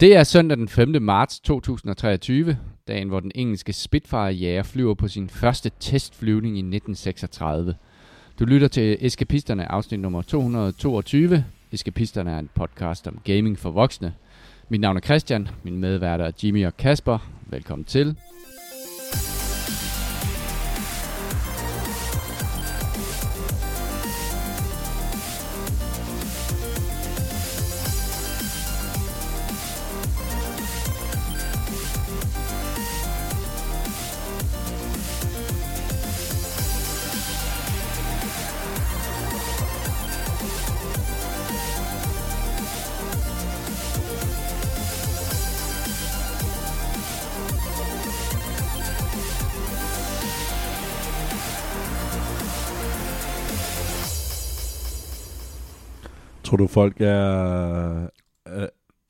Det er søndag den 5. marts 2023, dagen hvor den engelske Spitfire-jæger flyver på sin første testflyvning i 1936. Du lytter til Eskapisterne, afsnit nummer 222. Eskapisterne er en podcast om gaming for voksne. Mit navn er Christian, min medværter er Jimmy og Kasper. Velkommen til. Du, folk er, er,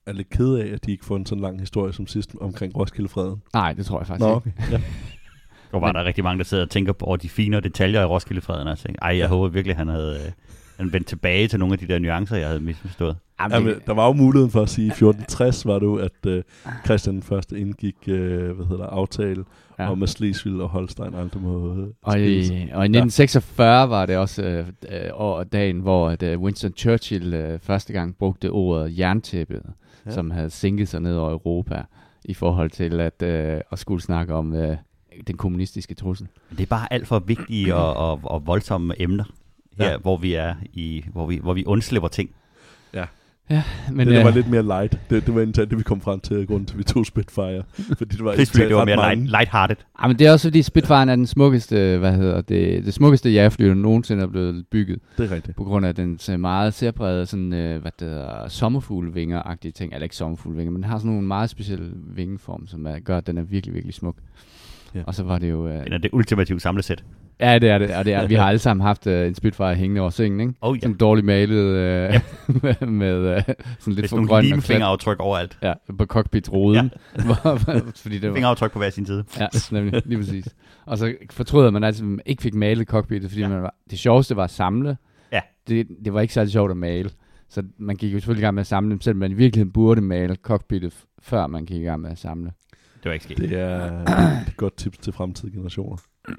er lidt kede af, at de ikke får en sådan lang historie som sidst omkring Roskilde-freden? Nej, det tror jeg faktisk Nå, ikke. okay. Ja. Og var der rigtig mange, der sidder og tænker på over de finere detaljer i Roskilde-freden. Og tænker, ej, jeg håber virkelig, han havde øh, han vendt tilbage til nogle af de der nuancer, jeg havde misforstået. Jamen, Jamen, der var jo muligheden for at sige, i 1460 var det jo, at uh, Christian den første indgik uh, hvad hedder der, aftale ja. ja. om, at Slesvig og Holstein aldrig må uh, Og i, og i 1946 var det også øh, øh, år, dagen, hvor at, øh, Winston Churchill øh, første gang brugte ordet jerntæppet, ja. Ja. som havde sænket sig ned over Europa i forhold til at, øh, at skulle snakke om øh, den kommunistiske trussel. Det er bare alt for vigtige og, og, og voldsomme emner, her, Ja. ja. hvor vi er i, hvor vi, hvor vi undslipper ting. Men, Men, det, der øh, var lidt mere light. Det, det var egentlig det, vi kom frem til, grunden til, at vi tog Spitfire. Fordi det var, Please, det var mere mange. light, lighthearted. ah, men det er også fordi Spitfire er den smukkeste, hvad hedder det, det smukkeste jagerfly, der nogensinde er blevet bygget, Det er rigtigt. på grund af den så meget særprægede sådan, øh, hvad det hedder, sommerfuglevinger-agtige ting, eller ikke sommerfuglevinger, men den har sådan nogle meget specielle vingeform, som er, gør, at den er virkelig, virkelig smuk. Ja. Og så var det jo... Øh, Den er det ultimative samlesæt. Ja, det er det. Og det er, vi har alle sammen haft uh, en Spitfire hængende over sengen, ikke? Oh, ja. Som dårligt malet uh, med, med uh, sådan lidt Hvis for grøn og fingeraftryk overalt. Ja, på cockpitruden. Ja. fordi det var, Fingeraftryk på hver sin side. ja, nemlig, lige præcis. Og så fortryder man altid, at man ikke fik malet cockpittet, fordi ja. Ja. man var, det sjoveste var at samle. Ja. Det, det var ikke særlig sjovt at male. Så man gik jo selvfølgelig i gang med at samle dem, selvom man i virkeligheden burde male cockpittet, f- før man gik i gang med at samle. Det var ikke sket. Det er, et godt tips til fremtidige generationer.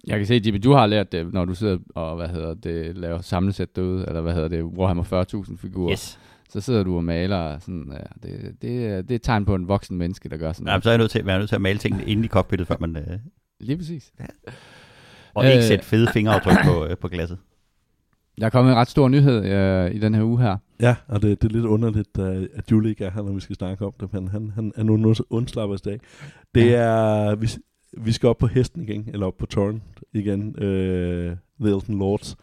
Jeg kan se, Jimmy, du har lært det, når du sidder og hvad hedder det, laver samlesæt derude, eller hvad hedder det, Warhammer 40.000 figurer. Yes. Så sidder du og maler, sådan, ja, det, det, er- det er et tegn på en voksen menneske, der gør sådan Ja, noget. så er jeg nødt til, jeg er nødt til at male tingene inde i cockpittet, før man... Øh, Lige præcis. og ikke Øh. sætte fede fingeraftryk på, øh, på glasset. Der er kommet en ret stor nyhed øh, i den her uge her. Ja, og det, det er lidt underligt, at Julie ikke er her, når vi skal snakke om det, men han, han er nu undslapper i dag. Det er, vi, vi skal op på hesten igen, eller op på Torrent igen, øh, The Elden Lords.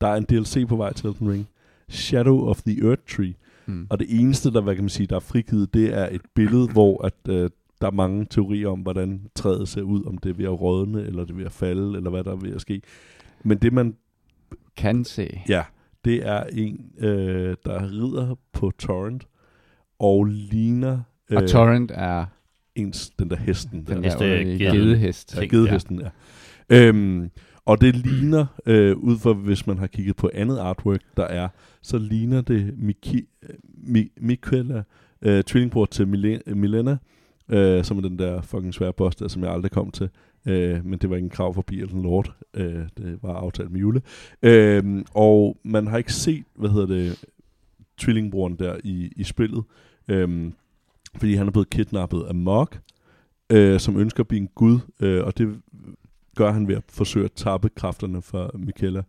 Der er en DLC på vej til Elden Ring. Shadow of the Earth Tree. Mm. Og det eneste, der, hvad kan man sige, der er frigivet, det er et billede, hvor at, øh, der er mange teorier om, hvordan træet ser ud, om det er ved at rådne, eller det er ved at falde, eller hvad der er ved at ske. Men det, man Kan se. Ja, det er en, øh, der rider på Torrent og ligner Og Torrent er ens, den der hesten. den Der. der gedehest. Ja, gedehesten, ja. Øhm, og det ligner, øh, ud fra hvis man har kigget på andet artwork, der er, så ligner det Miki, Mi, Michaela, øh, tvillingbror til Mile- Milena, øh, som er den der fucking svære boss der, som jeg aldrig kom til. Øh, men det var ikke en krav for Elden Lord. Øh, det var aftalt med Jule. Øh, og man har ikke set, hvad hedder det, tvillingbroren der i, i spillet. Øh, fordi han er blevet kidnappet af Mog, øh, som ønsker at blive en gud, øh, og det gør han ved at forsøge at tappe kræfterne fra Michaela.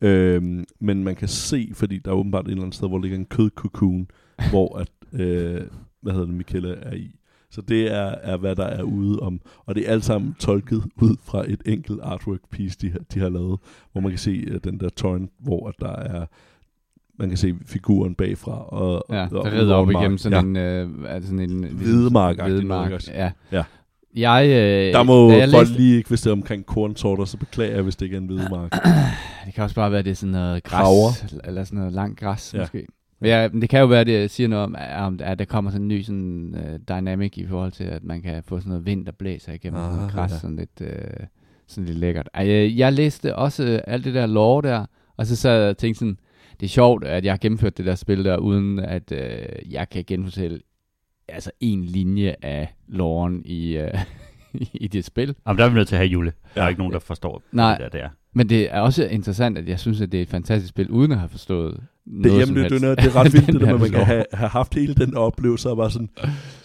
Øhm, men man kan se, fordi der er åbenbart et eller andet sted, hvor der ligger en kødkokon, hvor at, øh, hvad hedder det, Michaela er i. Så det er, er, hvad der er ude om. Og det er alt sammen tolket ud fra et enkelt artwork piece, de, har- de har lavet, hvor man kan se uh, den der torrent, hvor der er man kan se figuren bagfra. Og, Ja, og, der rider op igennem sådan ja. en... Øh, sådan en hvidemark. ikke? Ja. Ja. Jeg, øh, Der må jeg folk læste- lige ikke, hvis det er omkring kornsorter, så beklager jeg, hvis det ikke er en hvidemark. Det kan også bare være, at det er sådan noget græs, Kraver. eller sådan noget langt græs. Ja. måske. Ja, men det kan jo være, at det siger noget om, at der kommer sådan en ny sådan, uh, dynamic i forhold til, at man kan få sådan noget vind, der blæser igennem sådan noget Ah, græs, ja. sådan lidt, uh, sådan lidt lækkert. Ej, øh, jeg læste også øh, alt det der lore der, og så sad jeg og tænkte sådan, det er sjovt, at jeg har gennemført det der spil der, uden at øh, jeg kan genfortælle altså en linje af loren i, uh, i det spil. Jamen, der er vi nødt til at have Jule. Der er Ja. ikke nogen, der forstår, Nej. hvad det, der, det er. Men det er også interessant, at jeg synes, at det er et fantastisk spil, uden at have forstået Det, jamen, det, det, er- det er ret vildt, det der man kan have, have haft hele den oplevelse, og bare sådan,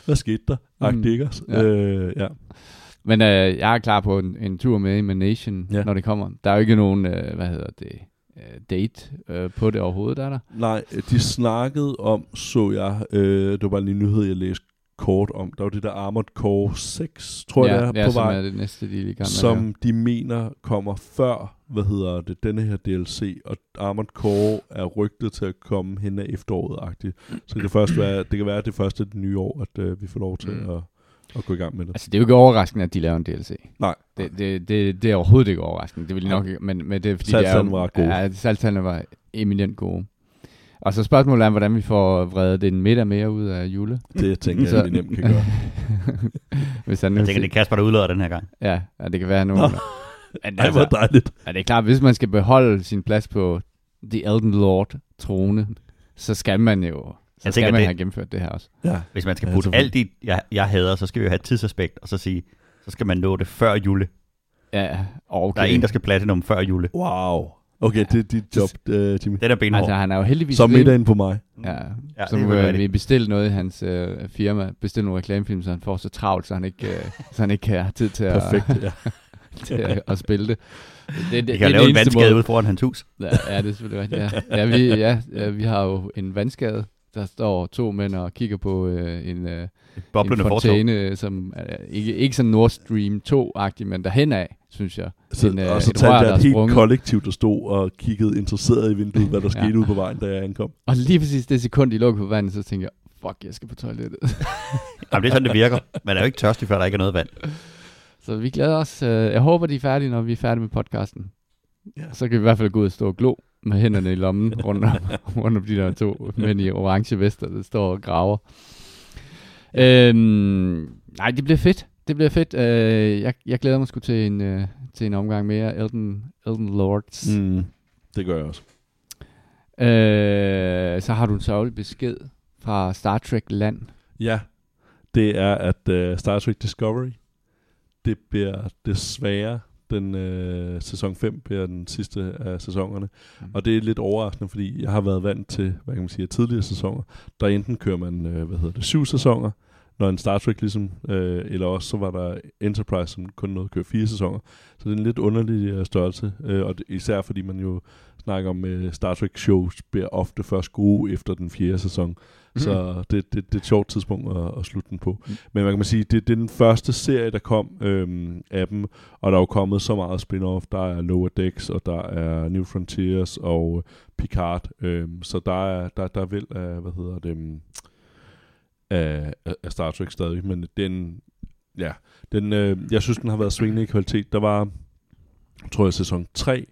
hvad skete der? Mm. Mm. ikke også? Ja. Øh, ja. Men øh, jeg er klar på en, en tur med i Nation, ja. Ja. når det kommer. Der er jo ikke nogen, øh, hvad hedder det, øh, date øh, på det overhovedet, er der? Nej, de snakkede om, så jeg, øh, det var bare lige en nyhed, jeg læste kort om, der var det der Armored Core 6, tror ja, jeg, det er ja, på som vej, er det næste, de i gang med. som de mener kommer før, hvad hedder det, denne her DLC, og Armored Core er rygtet til at komme hen af efteråret-agtigt. Så det kan, først være, det kan være, det første det nye år, at øh, vi får lov til Mm. at, at gå i gang med det. Altså, det er jo ikke overraskende, at de laver en DLC. Nej. Det, det, det, det er overhovedet ikke overraskende. Det vil nok men, men det er fordi, det er var gode. Ja, salgstallene var eminent gode. Og så spørgsmålet er, hvordan vi får vredet den middag mere ud af Jule. Det tænker Så- jeg, vi nemt kan gøre. Hvis han nu Jeg tænker, det er Kasper, der udlader den her gang. Ja, ja, det kan være nogen. Nå. Men Ej, hvor altså, dejligt. ja, det er klart, hvis man skal beholde sin plads på The Elden Lord trone, så skal man jo så Jeg skal tænker, man det- have gennemført det her også. Ja. Hvis man skal Ja, putte selvfølgelig. alt i, jeg, jeg hader, så skal vi jo have et tidsaspekt, og så sige, så skal man nå det før Jule. Ja, okay. Der er en, der skal platinum før Jule. Wow. Okay, det er dit job, uh, Jimmy. Den er benhård. Altså, han er jo heldigvis Så rig. middagen på mig. Ja, Ja, ja så det er må vel vi, bestille noget i hans øh, firma, bestille nogle reklamefilm, så han får så travlt, så han ikke, øh, så han ikke kan have tid til, at, Perfekt, ja. til at, at spille det. Det, det, det kan er lave en vandskade måde- ud foran hans hus. Ja, ja, det er selvfølgelig rigtigt. Ja. Ja, vi, ja, ja, vi har jo en vandskade. Der står to mænd og kigger på øh, en, øh, en boblende fortog. fontæne, som er ikke, ikke sådan Nord Stream 2-agtig, men derhen af, synes jeg. Så, En, øh, og så talte rør, der et helt kollektiv, der stod og kiggede interesseret i vinduet, hvad der Ja. skete ude på vejen, da jeg ankom. Og lige præcis det sekund, de lukker på vandet, så tænker jeg, fuck, jeg skal på toilettet. Jamen, det er sådan, det virker. Man er jo ikke tørstig, før der ikke er noget vand. så vi glæder os. Øh, Jeg håber, de er færdige, når vi er færdige med podcasten. Ja. Så kan vi i hvert fald gå ud og stå og glo med hænderne i lommen rundt om, rundt om de der to mænd i orange vester, der står og graver. Øhm, nej, det bliver fedt. Det bliver fedt. Øh, jeg, jeg glæder mig sgu til en, øh, til en omgang mere Elden, Elden Lords. Mm. Det gør jeg også. Øh, så har du en sørgelig besked fra Star Trek Land. Ja, det er, at uh, Star Trek Discovery, det bliver desværre, den uh, sæson 5 bliver den sidste af sæsonerne. Mm. Og det er lidt overraskende, fordi jeg har været vant til, hvad kan man sige, tidligere sæsoner. Der enten kører man, øh, hvad hedder det, syv sæsoner, når en Star Trek ligesom, øh, eller også så var der Enterprise, som kun nåede at køre fire sæsoner. Så det er en lidt underlig øh, størrelse, øh, og det, især fordi man jo snakker om, øh, Star Trek shows bliver ofte først gode efter den fjerde sæson. Mm. Så det, det, det er et sjovt tidspunkt at, at slutte den på. Mm. Men man kan sige, det, det er den første serie, der kom øhm, af dem, og der er jo kommet så meget spin-off. Der er Lower Decks, og der er New Frontiers og Picard. Øhm, så der er, der, der er vel af, hvad hedder det, af, af- af Star Trek stadig. Men den, ja, den, øh, jeg synes, den har været svingende i kvalitet. Der var, tror jeg, sæson 3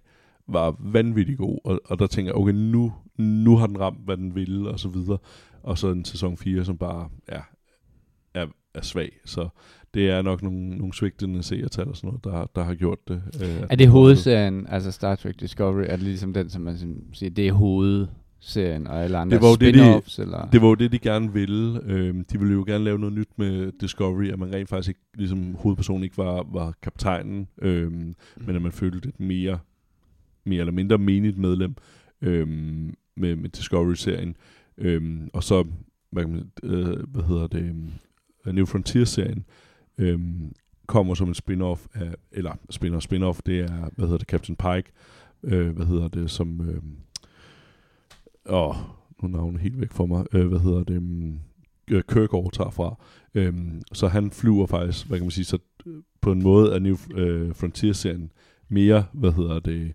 var vanvittig god, og, og der tænker jeg, okay, nu, nu har den ramt, hvad den ville, og så videre. Og så en sæson 4, som bare ja, er, er svag. Så det er nok nogle, nogle svigtende seertal og sådan noget, der, der har gjort det. Øh, Er det hovedserien, altså Star Trek Discovery, er det ligesom den, som man siger, det er hovedserien, og alle andre Det var jo det, de- eller? Det var jo det, de gerne ville. Øhm, de ville jo gerne lave noget nyt med Discovery, at man rent faktisk ikke, ligesom hovedpersonen ikke var, var kaptajnen, øhm, men at man følte et mere, mere eller mindre menigt medlem øhm, med, med Discovery-serien. Øhm, og så, hvad, kan man, øh, hvad hedder det, øhm, New Frontier-serien øhm, kommer som en spin-off af, eller spin-off, spin-off, det er, hvad hedder det, Captain Pike, øh, hvad hedder det, som, øh, åh, nu er navnet helt væk for mig, øh, hvad hedder det, øhm, øh, Kirk overtager fra. Øhm, så han flyver faktisk, hvad kan man sige, så på en måde er New øh, Frontier-serien mere, hvad hedder det,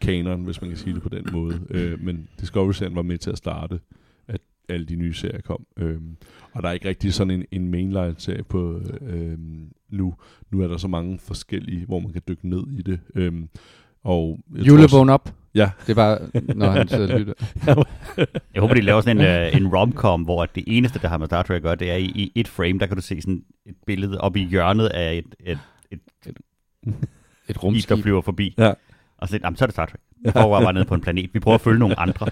kanon, hvis man kan sige det på den måde. Øh, men Discovery-serien var med til at starte, alle de nye serier kom. Øhm, og der er ikke rigtig sådan en, en mainline-serie på øhm, nu. Nu er der så mange forskellige, hvor man kan dykke ned i det. Øhm, og Julebone op. Ja. Det er bare, når han sidder og lytter. Jeg håber, de laver sådan en, uh, en rom-com, hvor det eneste, der har med Star Trek at gøre, det er i, i et frame, der kan du se sådan et billede op i hjørnet af et, et, et Et der rumskib. flyver forbi. Ja. Og så, jamen, så er det Star Trek. Vi foregår bare nede på en planet. Vi prøver at følge nogle andre.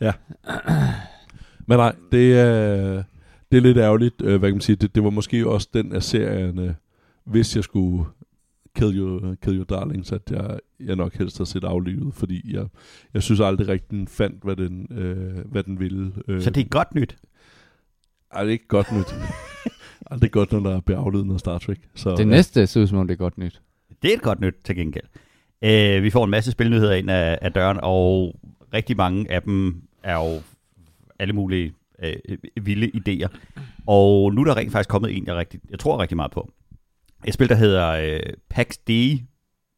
Men nej, det er, det er lidt ærgerligt, øh, hvad kan man sige, det, det var måske også den af serierne, hvis jeg skulle kill your, kill your darlings, at jeg, jeg nok helst har set aflivet, fordi jeg, jeg synes aldrig rigtig, den fandt, hvad den, øh, hvad den ville. Øh. Så det er godt nyt. Ej, det er ikke godt nyt. aldrig godt, når der er aflivet noget Star Trek. Så, Det næste ser ud som om, det er godt nyt. Det er et godt nyt til gengæld. Øh, vi får en masse spilnyheder ind af, af døren, og rigtig mange af dem er jo alle mulige øh, vilde idéer. Og nu er der rent faktisk kommet en, jeg, rigtig, jeg tror rigtig meget på. Et spil, der hedder øh, PAX D,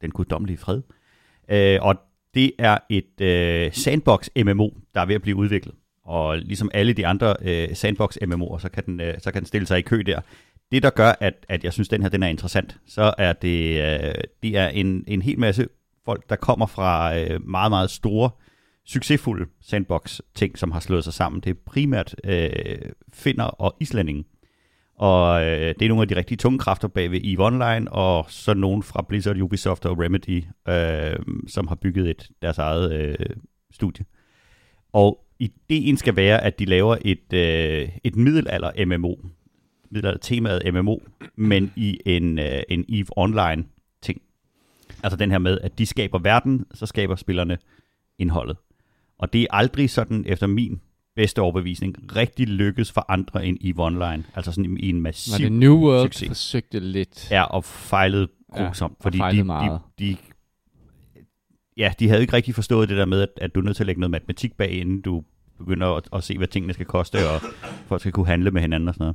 den guddommelige fred. Øh, og det er et øh, sandbox MMO, der er ved at blive udviklet. Og ligesom alle de andre øh, sandbox MMO'er, så kan, den, øh, så kan den stille sig i kø der. Det, der gør, at, at jeg synes, den her den er interessant, så er det, øh, det er en, en hel masse folk, der kommer fra øh, meget, meget store, succesfulde sandbox-ting, som har slået sig sammen. Det er primært øh, finder og islændinge. Og øh, det er nogle af de rigtig tunge kræfter bag ved EVE Online, og så nogen fra Blizzard, Ubisoft og Remedy, øh, som har bygget et deres eget øh, studie. Og ideen skal være, at de laver et, øh, et middelalder MMO, middelalder temaet MMO, men i en, øh, en EVE Online ting. Altså den her med, at de skaber verden, så skaber spillerne indholdet. Og det er aldrig sådan, efter min bedste overbevisning, rigtig lykkes for andre end EVE Online. Altså sådan i en Var massiv det New World succes. forsøgte lidt? Ja, og fejlede grusomt. og fordi fejlede de, meget. De, de, ja, de havde ikke rigtig forstået det der med, at, at du er nødt til at lægge noget matematik bag, inden du begynder at, at se, hvad tingene skal koste, og folk skal kunne handle med hinanden og sådan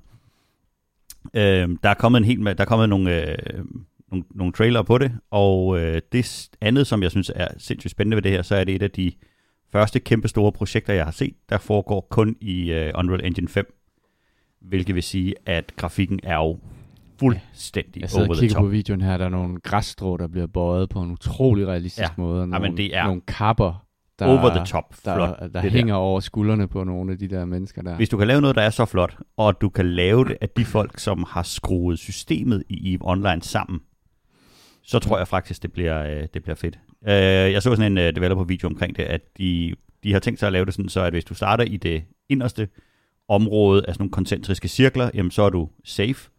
noget. Øhm, der er kommet en hel, der er kommet nogle, øh, nogle, nogle trailer på det, og øh, det andet, som jeg synes er sindssygt spændende ved det her, så er det et af de første kæmpe store projekter, jeg har set, der foregår kun i øh, Unreal Engine 5, hvilket vil sige, at grafikken er jo fuldstændig Jeg sidder over og the kigger top. på videoen her, der er nogle græsstrå, der bliver bøjet på en utrolig realistisk Ja. måde. og Nogle, men det er nogle kapper, der, over the top der, flot. der, der det hænger over skuldrene på nogle af de der mennesker der. Hvis du kan lave noget, der er så flot, og du kan lave det af de folk, som har skruet systemet i EVE Online sammen, så tror jeg faktisk, det bliver, øh, det bliver fedt. Øh, jeg så sådan en øh, developer-video omkring det, at de, de har tænkt sig at lave det sådan, så at hvis du starter i det inderste område af sådan nogle koncentriske cirkler, jamen så er du safe,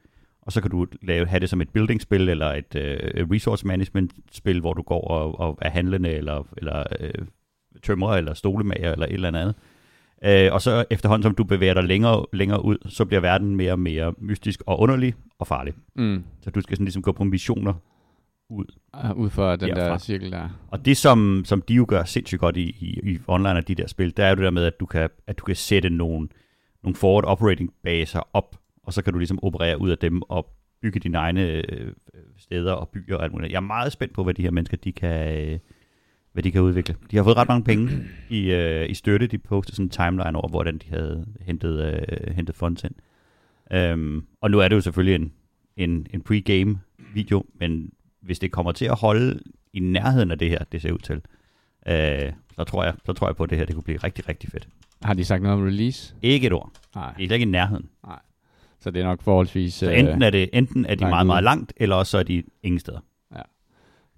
og så kan du lave, have det som et building-spil, eller et øh, resource management-spil, hvor du går og, og er handlende, eller, eller øh, tømrer, eller stolemager, eller et eller andet. Øh, og så efterhånden, som du bevæger dig længere, længere ud, så bliver verden mere og mere mystisk og underlig og farlig. Mm. Så du skal sådan ligesom gå på missioner ud. Uh, ud fra den Derfra. der cirkel der. Og det, som, som de jo gør sindssygt godt i, i, i online af de der spil, det er jo det der med, at du kan, at du kan sætte nogle, nogle forward operating baser op, og så kan du ligesom operere ud af dem og bygge dine egne øh, steder og byer og alt muligt. Jeg er meget spændt på, hvad de her mennesker, de kan, øh, hvad de kan udvikle. De har fået ret mange penge i, øh, i støtte. De postede sådan en timeline over, hvordan de havde hentet, øh, hentet funds ind. Øhm, og nu er det jo selvfølgelig en, en, en pre-game video, men hvis det kommer til at holde i nærheden af det her, det ser ud til, øh, så, tror jeg, så tror jeg på, at det her det kunne blive rigtig, rigtig fedt. Har de sagt noget om release? Ikke et ord. Nej. Ikke i nærheden. Så det er nok forholdsvis... Så enten er, det, enten er de meget, meget langt, eller også så er de ingen steder.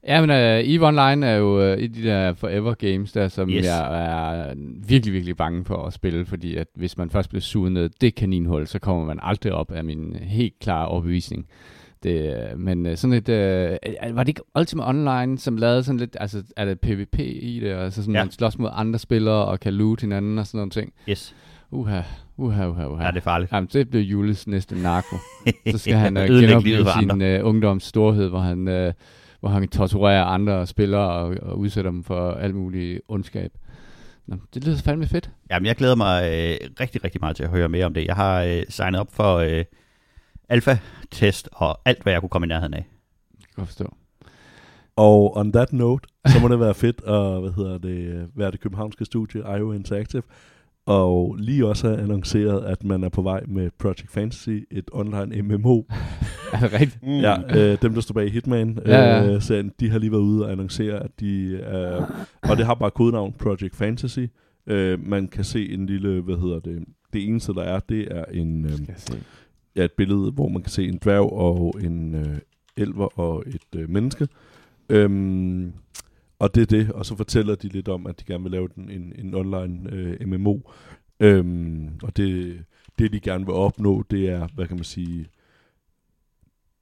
Ja, men uh, EVE Online er jo uh, et af de der forever games der, som yes. jeg er virkelig, virkelig bange for at spille, fordi at hvis man først bliver suget ned det kaninhul, så kommer man aldrig op af min helt klare overbevisning. Det, øh, men uh, sådan et, uh, var det ikke Ultima Online, som lavede sådan lidt, altså er det PvP i det, altså sådan, Ja. man slås mod andre spillere og kan loot hinanden og sådan nogle ting. Yes. Uha, uha, uha, uha. Ja, det er farligt. Jamen, det bliver Jules næste narko. Så skal han Ødelægge genopleve sin uh, ungdoms storhed, hvor han, uh, hvor han torturerer andre spillere og, og udsætter dem for alt muligt ondskab. Nå, det lyder fandme fedt. Jamen, jeg glæder mig øh, rigtig, rigtig meget til at høre mere om det. Jeg har øh, signet op for øh, alfa-test og alt, hvad jeg kunne komme i nærheden af. Kan jeg godt forstå. Og on that note, så må det være fedt at hvad hedder det, være det københavnske studie IO Interactive, og lige også have annonceret, at man er på vej med Project Fantasy, et online MMO. Er det rigtigt? Mm. Ja, øh, dem der står bag Hitman, Ja, ja. Øh, serien, de har lige været ude og annoncere, at de er, og det har bare kodenavn Project Fantasy. Øh, man kan se en lille, hvad hedder det, det eneste der er, det er en, øh, Skal jeg se ja, et billede, hvor man kan se en dværg og en øh, elver og et øh, menneske. Øhm, og det er det, og så fortæller de lidt om, at de gerne vil lave den, en, en online øh, MMO. Øhm, og det, det, de gerne vil opnå, det er, hvad kan man sige,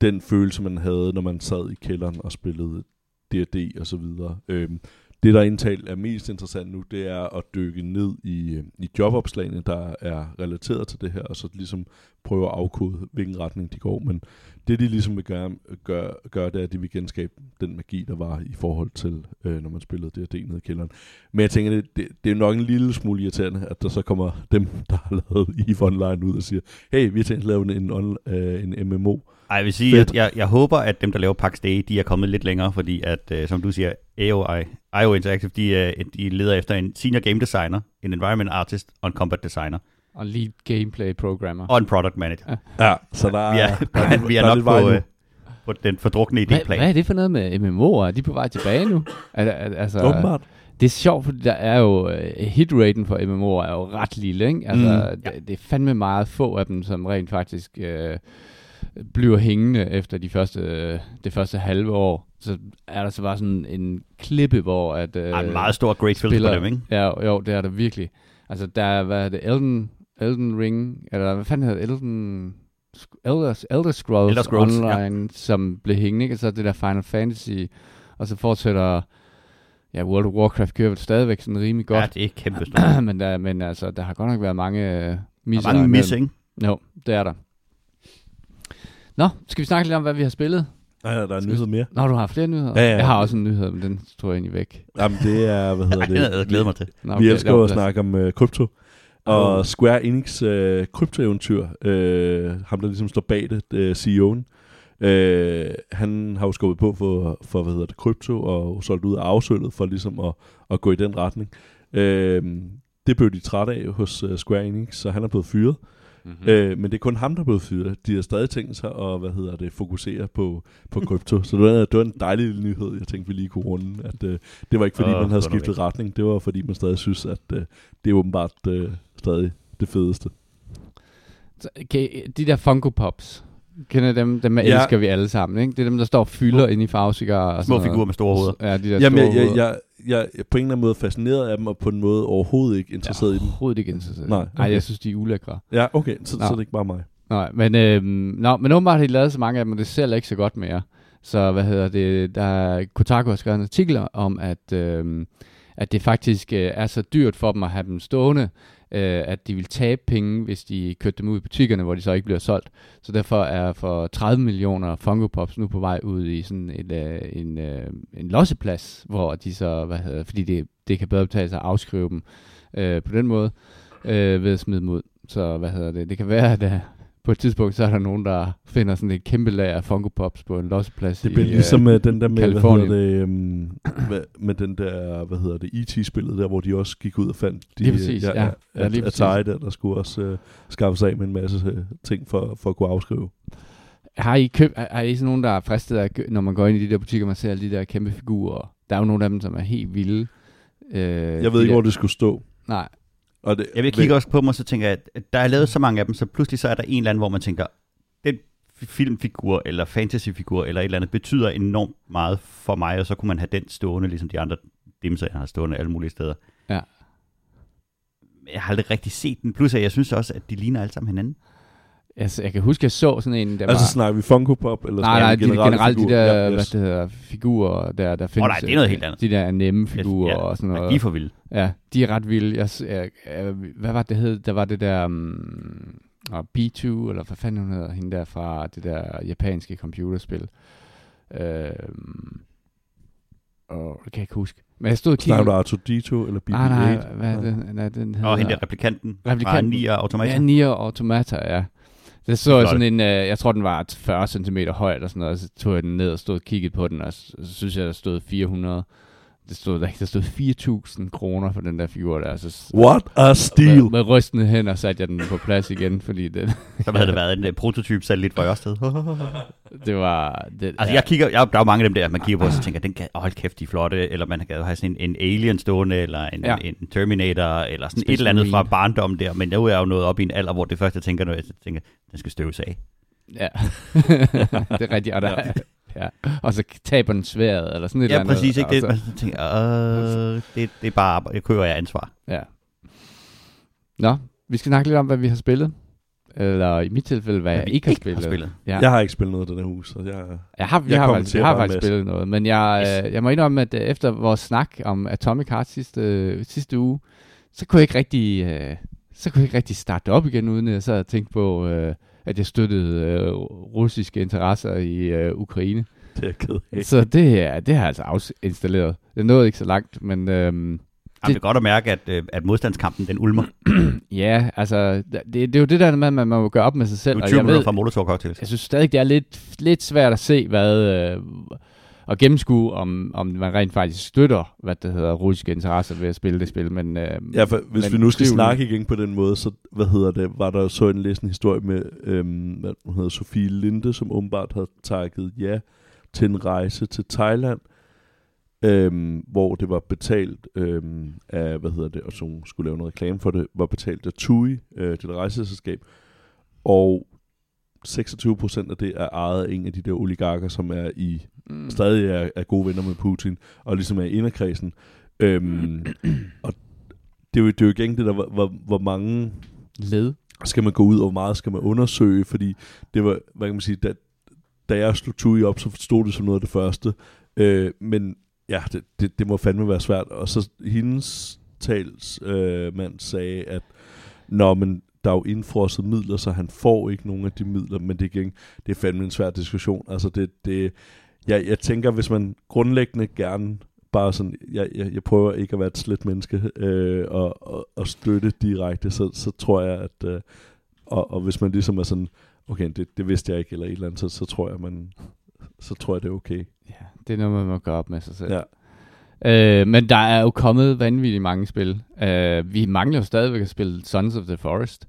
den følelse, man havde, når man sad i kælderen og spillede D&D og så videre. Øhm, det, der indtalt er mest interessant nu, det er at dykke ned i, øh, i jobopslagene, der er relateret til det her, og så ligesom prøve at afkode, hvilken retning de går. Men det, de ligesom vil gøre, gøre, gøre det er, at de vil genskabe den magi, der var i forhold til, øh, når man spillede det her ned i kælderen. Men jeg tænker, det, det, det er nok en lille smule irriterende, at der så kommer dem, der har lavet EVE Online ud og siger, hey, vi har tænkt at lave en, on, øh, en MMO, ej, jeg vil sige, Fedt. at jeg, jeg håber, at dem, der laver Pax Day, de er kommet lidt længere, fordi at, uh, som du siger, AOI, IO Interactive, de, uh, de leder efter en senior game designer, en environment artist og en combat designer, Og lead gameplay programmer. og en product manager. Ja, så der er, Vi er, der er, vi er der nok vej på, uh, på den fordrukne hvad, idéplan. hvad er det for noget med MMO'er? Er de på vej tilbage nu? Er, er, altså, Åbenbart. Det er sjovt, fordi der er jo uh, hitraten for MMO'er er jo ret lille, ikke? Altså, Mm. mm. det, det er fandme meget få af dem, som rent faktisk uh, bliver hængende efter de første, det første halve år. Så er der så bare sådan en klippe, hvor at... Uh, Ej, en meget stor great spiller, på dem, ikke? Ja, jo, det er der virkelig. Altså, der er, hvad er det, Elden, Elden Ring, eller hvad fanden hedder det, Elden... Elder, Elder Scrolls, Elder Scrolls. Online, ja. som blev hængende, ikke? Og så det der Final Fantasy, og så fortsætter... Ja, World of Warcraft kører vel stadigvæk sådan rimelig godt. Ja, det er kæmpe stort. men, der, men altså, der har godt nok været mange Der misser. er mange imellem. miss, ikke? Jo, det er der. Nå, skal vi snakke lidt om, hvad vi har spillet? Nej, der er en nyhed mere. Nå, du har flere nyheder? Ja, ja. Jeg har også en nyhed, men den tror jeg egentlig væk. Jamen, det er, hvad hedder Ej, havde jeg det? glædet mig til. Nå, Vi okay, elsker jo var at snakke om øh, krypto. Og. Square Enix øh, kryptoeventyr, øh, ham der ligesom står bag det, øh, CEO'en, øh, han har jo skubbet på for, for hvad hedder det, krypto og solgt ud af afsølvet for ligesom at, at gå i den retning. Øh, det blev de trætte af hos øh, Square Enix, så han er blevet fyret. Mhm. Mm. Øh, men det er kun ham, der er blevet fyret. De har stadig tænkt sig at hvad hedder det, fokusere på, på krypto. så det var, det var en dejlig lille nyhed, jeg tænkte, vi lige kunne runde. At, øh, det var ikke, fordi oh, man havde skiftet retning. Det var, fordi man stadig synes, at øh, det er åbenbart øh, stadig det fedeste. Okay, de der Funko Pops, kender dem, dem Ja. elsker vi alle sammen, ikke? Det er dem, der står og fylder ind i farvecigarer. og Små figurer med store hoveder. Ja, de der Jamen, store jeg, jeg, jeg, jeg er på en eller anden måde fascineret af dem, og på en måde overhovedet ikke interesseret jeg i dem. overhovedet ikke interesseret. Nej, okay. jeg synes, de er ulækre. Ja, okay, så, Nå. så er det ikke bare mig. Nej, men, øhm, nå, men åbenbart har de lavet så mange af dem, og det sælger ikke så godt mere. Så hvad hedder det, der er, Kotaku har skrevet en artikel om, at, øhm, at det faktisk øh, er så dyrt for dem at have dem stående, øh, at de vil tabe penge, hvis de kørte dem ud i butikkerne, hvor de så ikke bliver solgt. Så derfor er for 30 millioner Funko Pops nu på vej ud i sådan et, øh, en, øh, en losseplads, hvor de så, hvad hedder, fordi det, det kan bedre betale sig at afskrive dem øh, på den måde, øh, ved at smide dem ud. Så hvad hedder det, det kan være, at øh, på et tidspunkt, så er der nogen, der finder sådan et kæmpe lager af Funko Pops på en losseplads Det i, bliver øh, ligesom med den der med, hvad Californien. hedder det, um, hvad, med den der, hvad hedder det, E.T.-spillet der, hvor de også gik ud og fandt de, Lige præcis, ja. Ja, at, lige at præcis. Atari der, der skulle også uh, skaffe sig af med en masse uh, ting for, for at kunne afskrive. Har I, køb, har I sådan nogen, der er fristet af, når man går ind i de der butikker, man ser alle de der kæmpe figurer? Der er jo nogle af dem, som er helt vilde. Øh, Jeg ved ikke, der- hvor det skulle stå. Nej, Og det, Jeg vil kigge også på mig, så tænker jeg, at der er lavet så mange af dem, så pludselig så er der en eller anden, hvor man tænker, den fi- filmfigur eller fantasyfigur eller et eller andet betyder enormt meget for mig, og så kunne man have den stående, ligesom de andre dimser, jeg har stående alle mulige steder. Ja. Men Jeg har aldrig rigtig set den. Plus, at jeg synes også, at de ligner alle sammen hinanden. Altså, jeg kan huske, jeg så sådan en, der altså var... snakker vi Funko Pop? Eller Nej, nej, de, generelle generelt de der, Ja, ja, yes. hvad det hedder, figurer, der, der findes. nej, det er noget helt andet. De der nemme figurer Ja, og sådan Og noget. de er for vilde. Ja, de er ret vilde. Jeg, jeg, jeg, hvad var det hed? Der var det der... Um, B2, eller hvad fanden hun hedder, hende der fra det der japanske computerspil. Øhm, og det kan jeg ikke huske. Men jeg stod og Snakker kiggede... du R2-D2 eller BB-8? Nej, nej, hvad er det? Nej, den hedder... Og hende der replikanten, Replikanten. Nier Automata. Ja, Nier Automata, ja. Det så jeg sådan en, øh, jeg tror den var 40 cm høj eller sådan noget, og så tog jeg den ned og stod og kiggede på den, og så, så synes jeg, der stod 400. Det stod der ikke, der stod 4.000 kroner for den der figur der. Så, What a steal! Med, med rystende hænder satte jeg den på plads igen, fordi det, Så havde det været en uh, prototyp satellit fra Ørsted. det var... Det, Altså, jeg kigger, jeg, der er mange af dem der, man kigger på, og så tænker, den kan, oh, hold kæft, de er flotte, eller man kan have sådan en, en Alien stående, eller en, ja. En Terminator, eller sådan Space et eller andet fra Marine. barndom der, men nu er jeg jo nået op i en alder, hvor det første, jeg tænker, når jeg tænker, den skal støves af. Ja, det er rigtigt. Og, der, ja. og så taber den sværet, eller sådan et Ja, eller andet. præcis, ikke og det, så- man tænker, øh, det, det er bare, arbejde. det kører jeg ansvar. Ja. Nå, vi skal snakke lidt om, hvad vi har spillet. Eller i mit tilfælde, hvad Hvad jeg vi ikke har ikke spillet. har spillet. Ja. Jeg har ikke spillet noget af den her hus, så jeg... Jeg har, jeg, Jeg har, faktisk, jeg har faktisk spillet noget, men jeg, Yes. øh, jeg må indrømme, at øh, efter vores snak om Atomic Heart sidste, øh, sidste uge, så kunne jeg ikke rigtig, øh, så kunne jeg ikke rigtig starte det op igen, uden at jeg så havde tænkt på, øh, at jeg støttede øh, russiske interesser i øh, Ukraine. Det er jeg ked af. Så det, er, det har jeg altså afinstalleret. Det nåede ikke så langt, men øhm, Det er godt at mærke, at, øh, at modstandskampen den ulmer. ja, altså, det, det er jo det der med, at man må gøre op med sig selv. Du er og 20 jeg, minutter ved, fra Molotov Cocktails. jeg synes stadig, det er lidt, lidt svært at se, hvad, øh, og gennemskue, om, om man rent faktisk støtter, hvad det hedder, russiske interesser ved at spille det spil. Men, øh, Ja, for hvis men vi nu skal tvivl- snakke igen på den måde, så hvad hedder det, var der så en læst en historie med, øhm, hvad hun hedder, Sofie Linde, som åbenbart havde takket ja til en rejse til Thailand, øhm, hvor det var betalt øhm, af, hvad hedder det, og så hun skulle lave noget reklame for det, var betalt af TUI, øh, det rejseselskab, og 26 procent af det er ejet af en af de der oligarker, som er i mm, stadig er, er gode venner med Putin, og ligesom er i inderkredsen. Øhm, og det er, jo, det er jo igen det der, hvor, hvor, hvor mange led. skal man gå ud, og hvor meget skal man undersøge, fordi det var, hvad kan man sige, da, da jeg slog TUI op, så stod det som noget af det første. Øh, men ja, det, det, det må fandme være svært. Og så hendes talsmand øh, mand sagde, at Nå, men der er jo indfrosset midler, så han får ikke nogen af de midler, men det, er igen, det er fandme en svær diskussion. Altså det, det, jeg, jeg tænker, hvis man grundlæggende gerne bare sådan, jeg, jeg, jeg prøver ikke at være et slet menneske øh, og, og, og støtte direkte, så, så tror jeg, at øh, og, og hvis man ligesom er sådan, okay, det, det vidste jeg ikke, eller et eller andet, så, så tror jeg, man, så tror jeg, det er okay. Ja, det er noget, man må gøre op med sig selv. Ja. Øh, men der er jo kommet vanvittigt mange spil. Øh, vi mangler jo stadigvæk at spille Sons of the Forest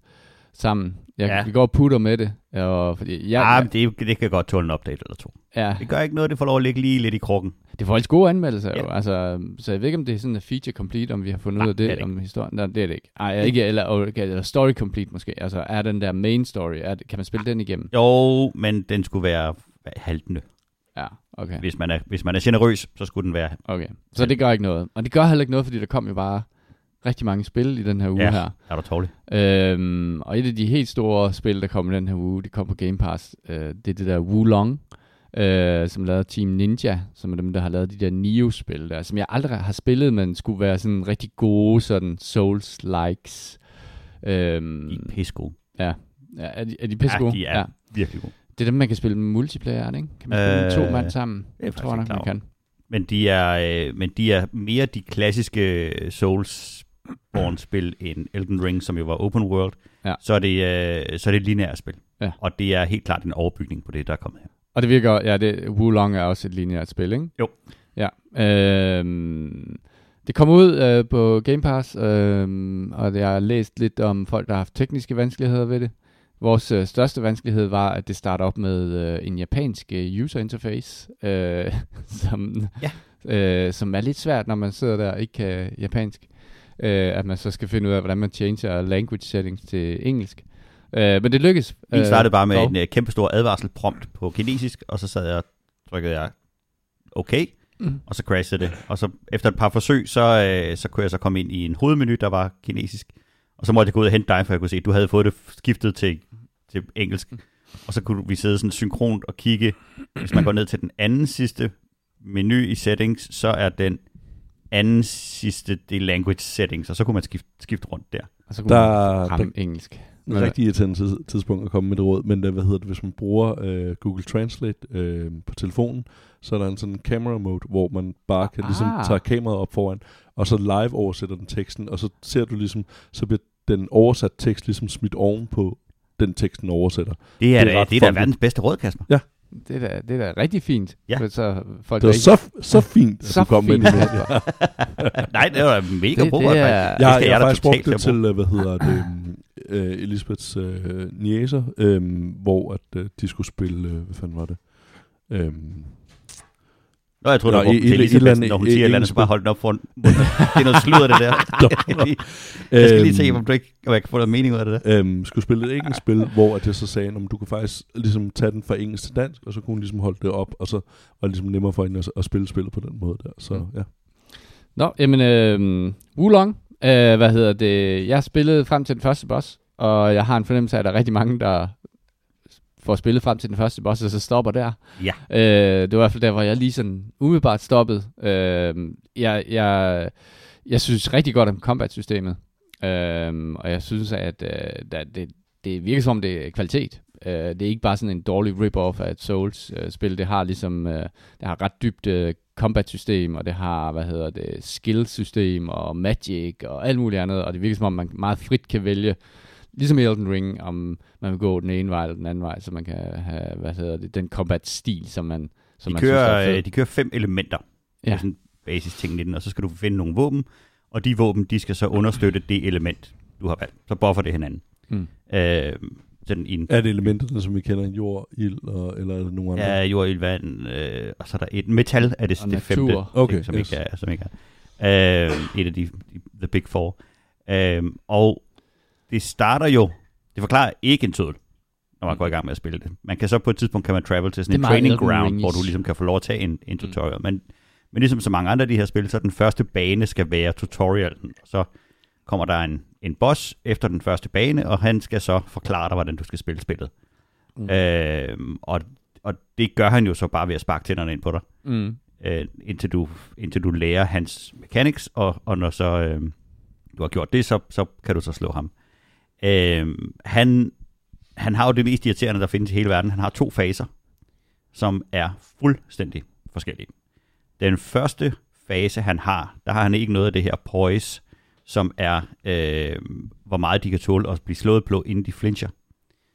sammen. Jeg, Ja. ja. Vi går og putter med det. Og fordi jeg, Ja, ja, men det, det kan godt tåle en update eller to. ja, Det gør ikke noget, det får lov at ligge lige lidt i krukken. det får faktisk gode anmeldelser. Ja. Jo. Altså, så jeg ved ikke, om det er sådan en feature complete, om vi har fundet Nej, ud af det det, det om historien. Nej, det er det ikke. Ej, ikke eller, okay, eller story complete måske. Altså, er den der main story, er, kan man spille den igennem? Jo, men den skulle være haltende. Ja, okay. Hvis man er, hvis man er generøs, så skulle den være... okay. Så det gør ikke noget. Og det gør heller ikke noget, fordi der kom jo bare rigtig mange spil i den her uge Ja. her. Er du tårlig? Øhm, og et af de helt store spil, der kom i den her uge, det kom på Game Pass, øh, det er det der Wulong, øh, som lavede Team Ninja, som er dem, der har lavet de der Neo-spil der, som jeg aldrig har spillet, men skulle være sådan rigtig gode sådan Souls-likes. Øhm, De er pisse gode. ja, er de, er de pisse Ja, gode? de er virkelig gode. Det er dem, man kan spille multiplayer, er ikke? Kan man spille to Øh, mand sammen? det er tror jeg nok, man kan. Men de er, øh, men de er mere de klassiske Souls-born-spil end Elden Ring, som jo var open world. Ja. Så er det, øh, så er det et lineært spil. Ja. Og det er helt klart en overbygning på det, der er kommet her. Og det virker, ja, det, Wulong er også et lineært spil, ikke? Jo. Ja. Øhm, det kom ud øh, på Game Pass, øhm, og jeg har læst lidt om folk, der har haft tekniske vanskeligheder ved det. Vores øh, største vanskelighed var, at det starter op med øh, en japansk øh, user interface, øh, som, Ja. øh, som er lidt svært, når man sidder der og ikke kan japansk. Øh, at man så skal finde ud af, hvordan man changer language settings til engelsk. Øh, men det lykkes. Min startede bare med dog. en uh, kæmpe stor advarselprompt på kinesisk, og så sad jeg og trykkede jeg okay, Mm. og så crashede det. Og så efter et par forsøg, så, øh, så kunne jeg så komme ind i en hovedmenu, der var kinesisk. Og så måtte jeg gå ud og hente dig, for jeg kunne se, at du havde fået det skiftet til, til engelsk. Og så kunne vi sidde sådan synkront og kigge. Hvis man går ned til den anden sidste menu i settings, så er den anden sidste, det er language settings, og så kunne man skifte, skifte rundt der. Og så kunne Der- man ramme engelsk. Det er rigtig irriterende tids- tidspunkt at komme med et råd, men det, hvad hedder det, hvis man bruger øh, Google Translate øh, på telefonen, så er der en sådan camera mode, hvor man bare kan ligesom Ah. tage kameraet op foran, og så live oversætter den teksten, og så ser du ligesom, så bliver den oversat tekst ligesom smidt oven på den teksten oversætter. Det er, Det er da, det er da verdens bedste råd, Kasper. Det er da, det er da rigtig fint. Ja. Så folk, Det der var så, så fint, at så du kom med fint, det. Kasper. Nej, det var mega Det- brugbart, det er- faktisk. Jeg, har faktisk totalt brugt det til øh, hvad hedder det, øh, Elisabeths øh, niæser, øh, hvor at, øh, de skulle spille, øh, hvad fanden var det? Øh, Nå, jeg tror, Nå, i- brugte i- til i- Elisabeth, i- når hun siger et eller andet, så bare hold den op for Det er noget sludder, det der. jeg skal lige se, om du ikke om jeg kan få noget mening ud af det der. øhm, skulle spille et engelsk spil, hvor at jeg så sagde, at du kan faktisk ligesom tage den fra engelsk til dansk, og så kunne hun ligesom holde det op, og så var det ligesom nemmere for hende at, at spille spillet på den måde der. Så Mm. ja. Nå, jamen, øh, Wulong, øh, hvad hedder det? Jeg spillede frem til den første boss, og jeg har en fornemmelse af, at der er rigtig mange, der får spillet frem til den første boss, og så stopper der. Ja. Øh, det var i hvert fald der, hvor jeg lige sådan umiddelbart stoppede. Øh, jeg, jeg, jeg synes rigtig godt om combat-systemet, øh, og jeg synes, at øh, der, det, det virker som om, det er kvalitet. Øh, det er ikke bare sådan en dårlig rip-off af et Souls-spil. det har ligesom, øh, det har ret dybt øh, combat-system, og det har, hvad hedder det, skill-system og magic og alt muligt andet, og det virker som om, man meget frit kan vælge, ligesom i Elden Ring, om man vil gå den ene vej eller den anden vej, så man kan have, hvad hedder det, den combat-stil, som man, som De man kører, synes er øh, de kører fem elementer. Ja. Sådan basis ting i den, og så skal du finde nogle våben, og de våben, de skal så understøtte det element, du har valgt. Så buffer det hinanden. Mm. Øh, sådan en Er det elementerne, som vi kender, jord, ild, og, eller er det nogle andre? ja, jord, ild, vand, øh, og så er der et metal, er det, Og det femte. Okay, ting, som, yes. ikke er, som ikke er. Øh, et af de, de the big four. Øh, og det starter jo, det forklarer ikke en tødel, når man går i gang med at spille det. Man kan så på et tidspunkt, kan man travel til sådan en training ground, Ring-ish. hvor du ligesom kan få lov at tage en, en Mm. tutorial. Men, men ligesom så mange andre af de her spil, så den første bane skal være tutorialen. Så kommer der en, en boss efter den første bane, og han skal så forklare dig, hvordan du skal spille spillet. Mm. Mm. Øh, og, og det gør han jo så bare ved at sparke tænderne ind på dig, Mm. øh, indtil, du, indtil du lærer hans mechanics, og, og når så øh, du har gjort det, så, så kan du så slå ham. Øh, han, han har jo det mest irriterende, der findes i hele verden. Han har to faser, som er fuldstændig forskellige. Den første fase, han har, der har han ikke noget af det her poise, som er, øh, hvor meget de kan tåle at blive slået på, inden de flincher.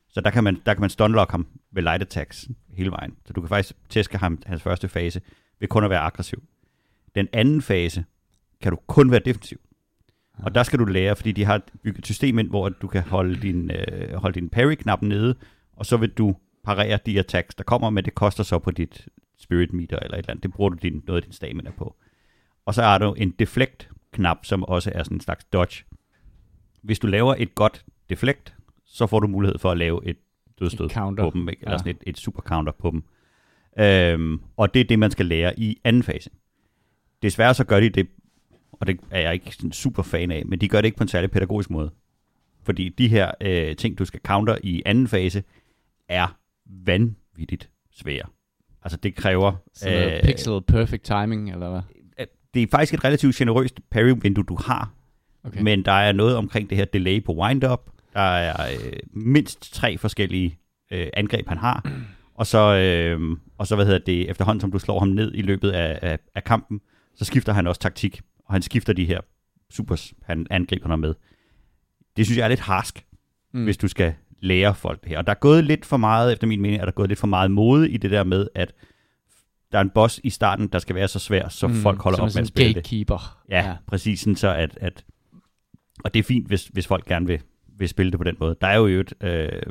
Så der kan man, der kan man stunlock ham ved light attacks hele vejen. Så du kan faktisk tæske ham hans første fase ved kun at være aggressiv. Den anden fase kan du kun være defensiv. Og der skal du lære, fordi de har bygget et system ind, hvor du kan holde din, øh, holde din parry-knap nede, og så vil du parere de attacks, der kommer, men det koster så på dit spirit meter eller et eller andet. Det bruger du din, noget af din stamina på. Og så har du en deflect-knap, som også er sådan en slags dodge. Hvis du laver et godt deflect, så får du mulighed for at lave et dødstød på dem, ikke? eller Ja. sådan et, et super counter på dem. Øhm, og det er det, man skal lære i anden fase. Desværre så gør de det, og det er jeg ikke super fan af, men de gør det ikke på en særlig pædagogisk måde. Fordi de her øh, ting, du skal counter i anden fase, er vanvittigt svære. Altså det kræver... Sådan noget pixel perfect timing, eller hvad? øh, det er faktisk et relativt generøst parry-vindue, du har, okay. men der er noget omkring det her delay på wind-up. Der er øh, mindst tre forskellige øh, angreb, han har. Og så, øh, og så, hvad hedder det, efterhånden som du slår ham ned i løbet af, af, af kampen, så skifter han også taktik, og han skifter de her supers, han angriber med. Det synes jeg er lidt harsk, mm. hvis du skal lære folk det her. Og der er gået lidt for meget, efter min mening, er der gået lidt for meget mode i det der med, at der er en boss i starten, der skal være så svær, så mm. folk holder er op med at spille det. gatekeeper. Ja, ja. præcis sådan så, at, at og det er fint, hvis, hvis folk gerne vil, vil spille det på den måde. Der er jo et øh,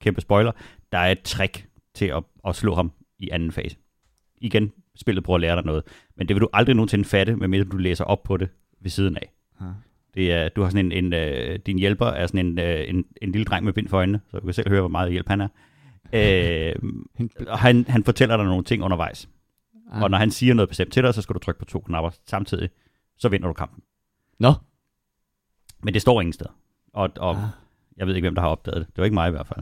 kæmpe spoiler, der er et trick til at, at slå ham i anden fase. Igen, spillet prøver at lære dig noget, men det vil du aldrig nogensinde fatte, medmindre du læser op på det ved siden af. Ja. Det er, du har sådan en, en øh, din hjælper er sådan en, øh, en, en lille dreng med bind for øjnene, så du kan selv høre, hvor meget hjælp han er. Øh, og han, han fortæller dig nogle ting undervejs. Ah. Og når han siger noget bestemt til dig, så skal du trykke på to knapper samtidig, så vinder du kampen. Nå. Men det står ingen sted. Og, og Ah. jeg ved ikke, hvem der har opdaget det. Det var ikke mig i hvert fald.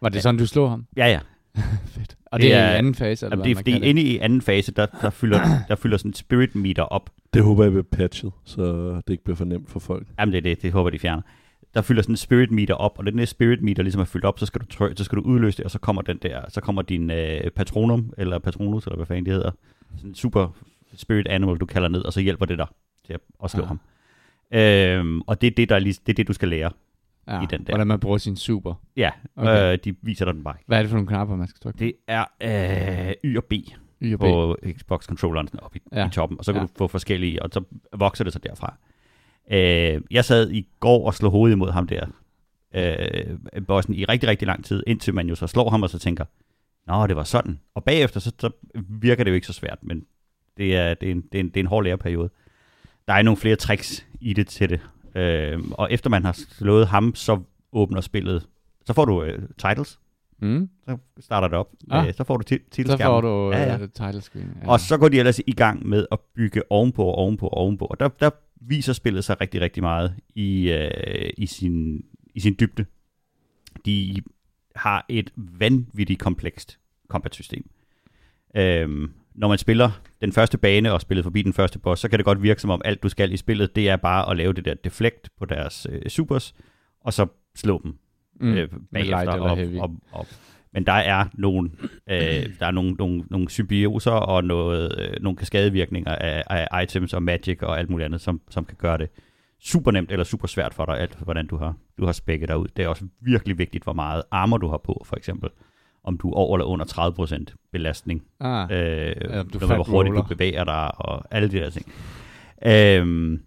Var det sådan, du slog ham? Ja, ja. Fedt. Og Det det, er i anden fase, eller Jamen, hvad det er man fordi, inde i anden fase, der, der, fylder, der fylder sådan et spirit meter op. Det håber jeg bliver patchet, så det ikke bliver for nemt for folk. Jamen, det er det. Det håber de fjerner. Der fylder sådan en spirit meter op, og når den der spirit meter ligesom er fyldt op, så skal du, trykke, så skal du udløse det, og så kommer den der, så kommer din øh, patronum, eller patronus, eller hvad fanden det hedder, sådan en super spirit animal, du kalder ned, og så hjælper det dig til at, at slå Ah. ham. Øhm, og det er det, der er lige, det er det, du skal lære. Ja, i den der. Hvordan man bruger sin super. Ja, Okay. øh, de viser dig den bare. Hvad er det for nogle knapper, man skal trykke? Det er øh, Y og B Y og B. på Xbox-controlleren oppe i, Ja. i toppen, og så kan ja. du få forskellige, og så vokser det så derfra. Øh, jeg sad i går og slog hovedet imod ham der, øh, bossen, i rigtig, rigtig lang tid, indtil man jo så slår ham, og så tænker, nå, det var sådan. Og bagefter, så, så virker det jo ikke så svært, men det er, det er, en, det er, en, det er en hård læreperiode. Der er nogle flere tricks i det til det. Øh, og efter man har slået ham, så åbner spillet, så får du øh, titles, Mm. så starter det op. Ah. Ah. Så får du ti- Så titelskærmen. får du Ja, ja, ja. title screen. Ja. Og så går de ellers i gang med at bygge ovenpå og ovenpå og ovenpå. Og der, der viser spillet sig rigtig, rigtig meget i, øh, i, sin, i i sin dybde. De har et vanvittigt komplekst combat-system. Øhm, når man spiller den første bane og spiller forbi den første boss, så kan det godt virke som om alt du skal i spillet, det er bare at lave det der deflect på deres øh, supers, og så slå dem Mm. øh, bagefter. heavy. og, og, men der er nogle, øh, der er nogle, nogle, nogle symbioser og noget, øh, nogle kaskadevirkninger af, af items og magic og alt muligt andet, som, som kan gøre det super nemt eller super svært for dig, alt hvordan du har, du har spækket dig ud. Det er også virkelig vigtigt, hvor meget armor du har på, for eksempel. Om du er over eller under 30% belastning. Ah, Øh, om du med, hvor hurtigt du roller. bevæger dig og alle de der ting. Øhm,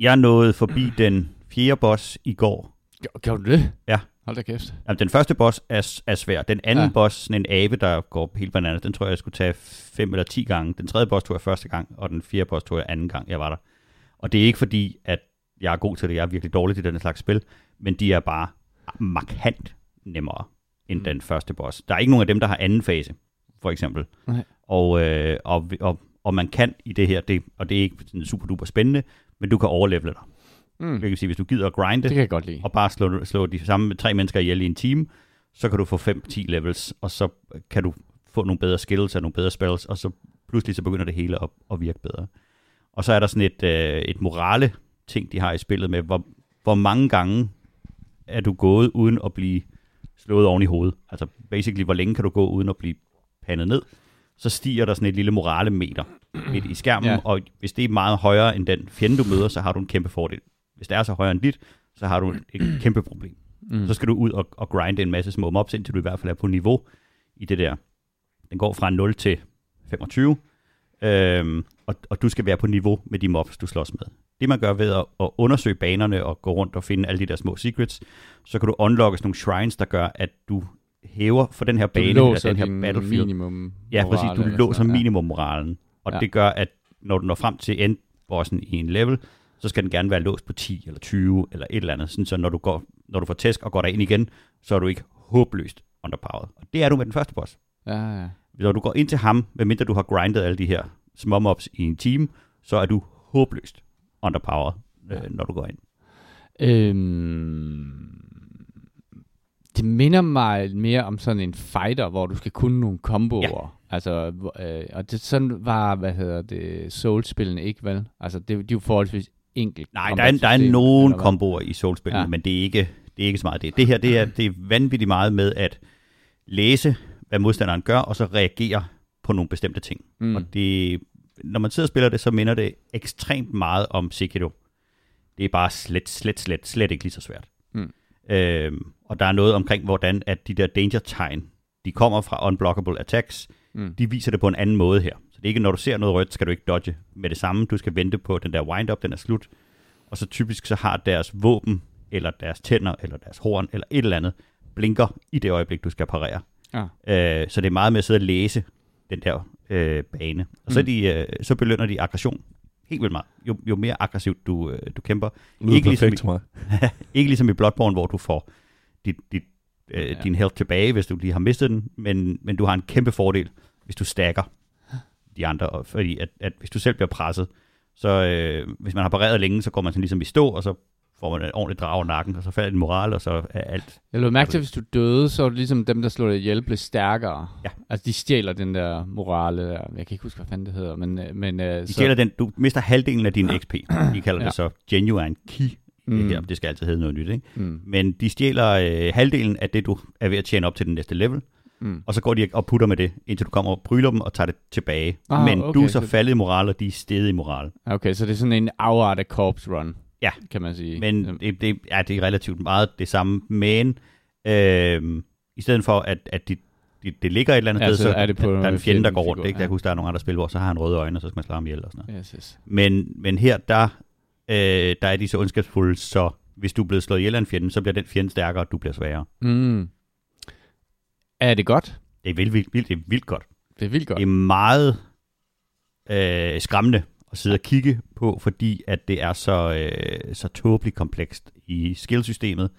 jeg nåede forbi den fjerde boss i går. Gjorde- du det? Ja. Hold da kæft. Jamen, den første boss er, er svær. Den anden Ja. ja. boss, sådan en abe, der går helt bananas, den tror jeg, jeg skulle tage fem eller ti gange. Den tredje boss tog jeg første gang, og den fjerde boss tog jeg anden gang, jeg var der. Og det er ikke fordi, at jeg er god til det. Jeg er virkelig dårlig til den slags spil. Men de er bare markant nemmere end Mm. den første boss. Der er ikke nogen af dem, der har anden fase, for eksempel. Nej. Og, øh, og, og, og man kan i det her, det, og det er ikke sådan super duper spændende, men du kan overlevele dig. Mm. Det kan sige, hvis du gider at grinde, Det kan jeg godt lide. og bare slå, slå de samme tre mennesker ihjel i en time, så kan du få 5-10 levels, og så kan du få nogle bedre skills og nogle bedre spells, og så pludselig så begynder det hele at, at virke bedre. Og så er der sådan et, øh, et morale ting, de har i spillet med, hvor, hvor mange gange er du gået uden at blive slået oven i hovedet. Altså basically, hvor længe kan du gå uden at blive pandet ned. Så stiger der sådan et lille morale meter midt i skærmen, Ja. ja. og hvis det er meget højere end den fjende, du møder, så har du en kæmpe fordel. Hvis det er så højere end dit, så har du et kæmpe problem. Mm. Så skal du ud og, og grinde en masse små mobs, indtil du i hvert fald er på niveau i det der. Den går fra 0 til 25, øhm, og, og du skal være på niveau med de mobs, du slås med. Det man gør ved at, at undersøge banerne og gå rundt og finde alle de der små secrets, så kan du unlocke sådan nogle shrines, der gør, at du hæver for den her bane, eller den her battlefield. minimum Ja, præcis. Du låser sådan noget. minimum-moralen. Og Ja. det gør, at når du når frem til endbossen i en level, så skal den gerne være låst på 10 eller 20 eller et eller andet. Sådan, så når du, går, når du får tæsk og går derind igen, så er du ikke håbløst underpowered. Og det er du med den første boss. Ja, ja. Når du går ind til ham, medmindre du har grindet alle de her små mobs i en time, så er du håbløst underpowered, øh, når du går ind. Øhm, det minder mig mere om sådan en fighter, hvor du skal kunne nogle komboer. Ja. Altså, øh, og det sådan var, hvad hedder det, Souls-spillene ikke, vel? Altså, det, de er jo forholdsvis enkelt. Nej, der er, der er nogen komboer i Souls-spillene, Ja. ja. men det er, ikke, det er ikke så meget det. Det her, det er, det er vanvittigt meget med at læse, hvad modstanderen gør, og så reagere på nogle bestemte ting. Mm. Og det, når man sidder og spiller det, så minder det ekstremt meget om Sekiro. Det er bare slet, slet, slet, slet ikke lige så svært. Mm. Øhm, og der er noget omkring, hvordan at de der danger-tegn, de kommer fra unblockable attacks, Mm. de viser det på en anden måde her. Så det er ikke, når du ser noget rødt, skal du ikke dodge med det samme. Du skal vente på, den der wind-up, den er slut. Og så typisk så har deres våben, eller deres tænder, eller deres horn, eller et eller andet, blinker i det øjeblik, du skal parere. Ja. Øh, så det er meget med at sidde og læse den der øh, bane. Og så, Mm. de, øh, så belønner de aggression helt vildt meget. Jo, jo mere aggressivt du, øh, du kæmper. Lyder Ikke ligesom perfekt til mig. Ikke ligesom i Bloodborne, hvor du får dit, dit, øh, Ja. din health tilbage, hvis du lige har mistet den, men, men du har en kæmpe fordel, hvis du stacker de andre. Og fordi at, at hvis du selv bliver presset, så øh, hvis man har pareret længe, så går man sådan ligesom i stå, og så får man ordentligt drag over nakken, og så falder din moral, og så er alt. Jeg lå mærke til, at hvis du døde, så var det ligesom dem, der slog dig ihjel, blev stærkere. Ja. Altså, de stjæler den der morale der. Jeg kan ikke huske, hvad fanden det hedder, men... øh, men øh, De stjæler den, du mister halvdelen af din XP. De kalder Ja. det så genuine key. Mm. Mm. Her. Det skal altid hedde noget nyt, ikke? Mm. Men de stjæler øh, halvdelen af det, du er ved at tjene op til den næste level. Mm. og så går de og putter med det, indtil du kommer og bryler dem og tager det tilbage. Ah, Men okay, du er så så- faldet i moral, og de er steget i moral. Okay, så det er sådan en afart af corpse run, Ja. kan man sige. Men det, det, ja, det er relativt meget det samme. Men øh, i stedet for, at, at de, de, det ligger et eller andet Ja, sted, så så er det på der er en fjende, der går rundt. Ikke? ja. Jeg kan huske, der er nogle andre spil, hvor så har han røde øjne, og så skal man slå ham ihjel og sådan noget. Yes, yes. Men, men her, der, øh, der er de så ondskabsfulde, så hvis du er blevet slået ihjel af en fjende, så bliver den fjende stærkere, og du bliver sværere. Mm. Er det godt? Det er vildt, vildt, vildt, det er vildt godt. Det er vildt godt. Det er meget øh, skræmmende at sidde og kigge på, fordi at det er så, øh, så tåbeligt komplekst i skillsystemet.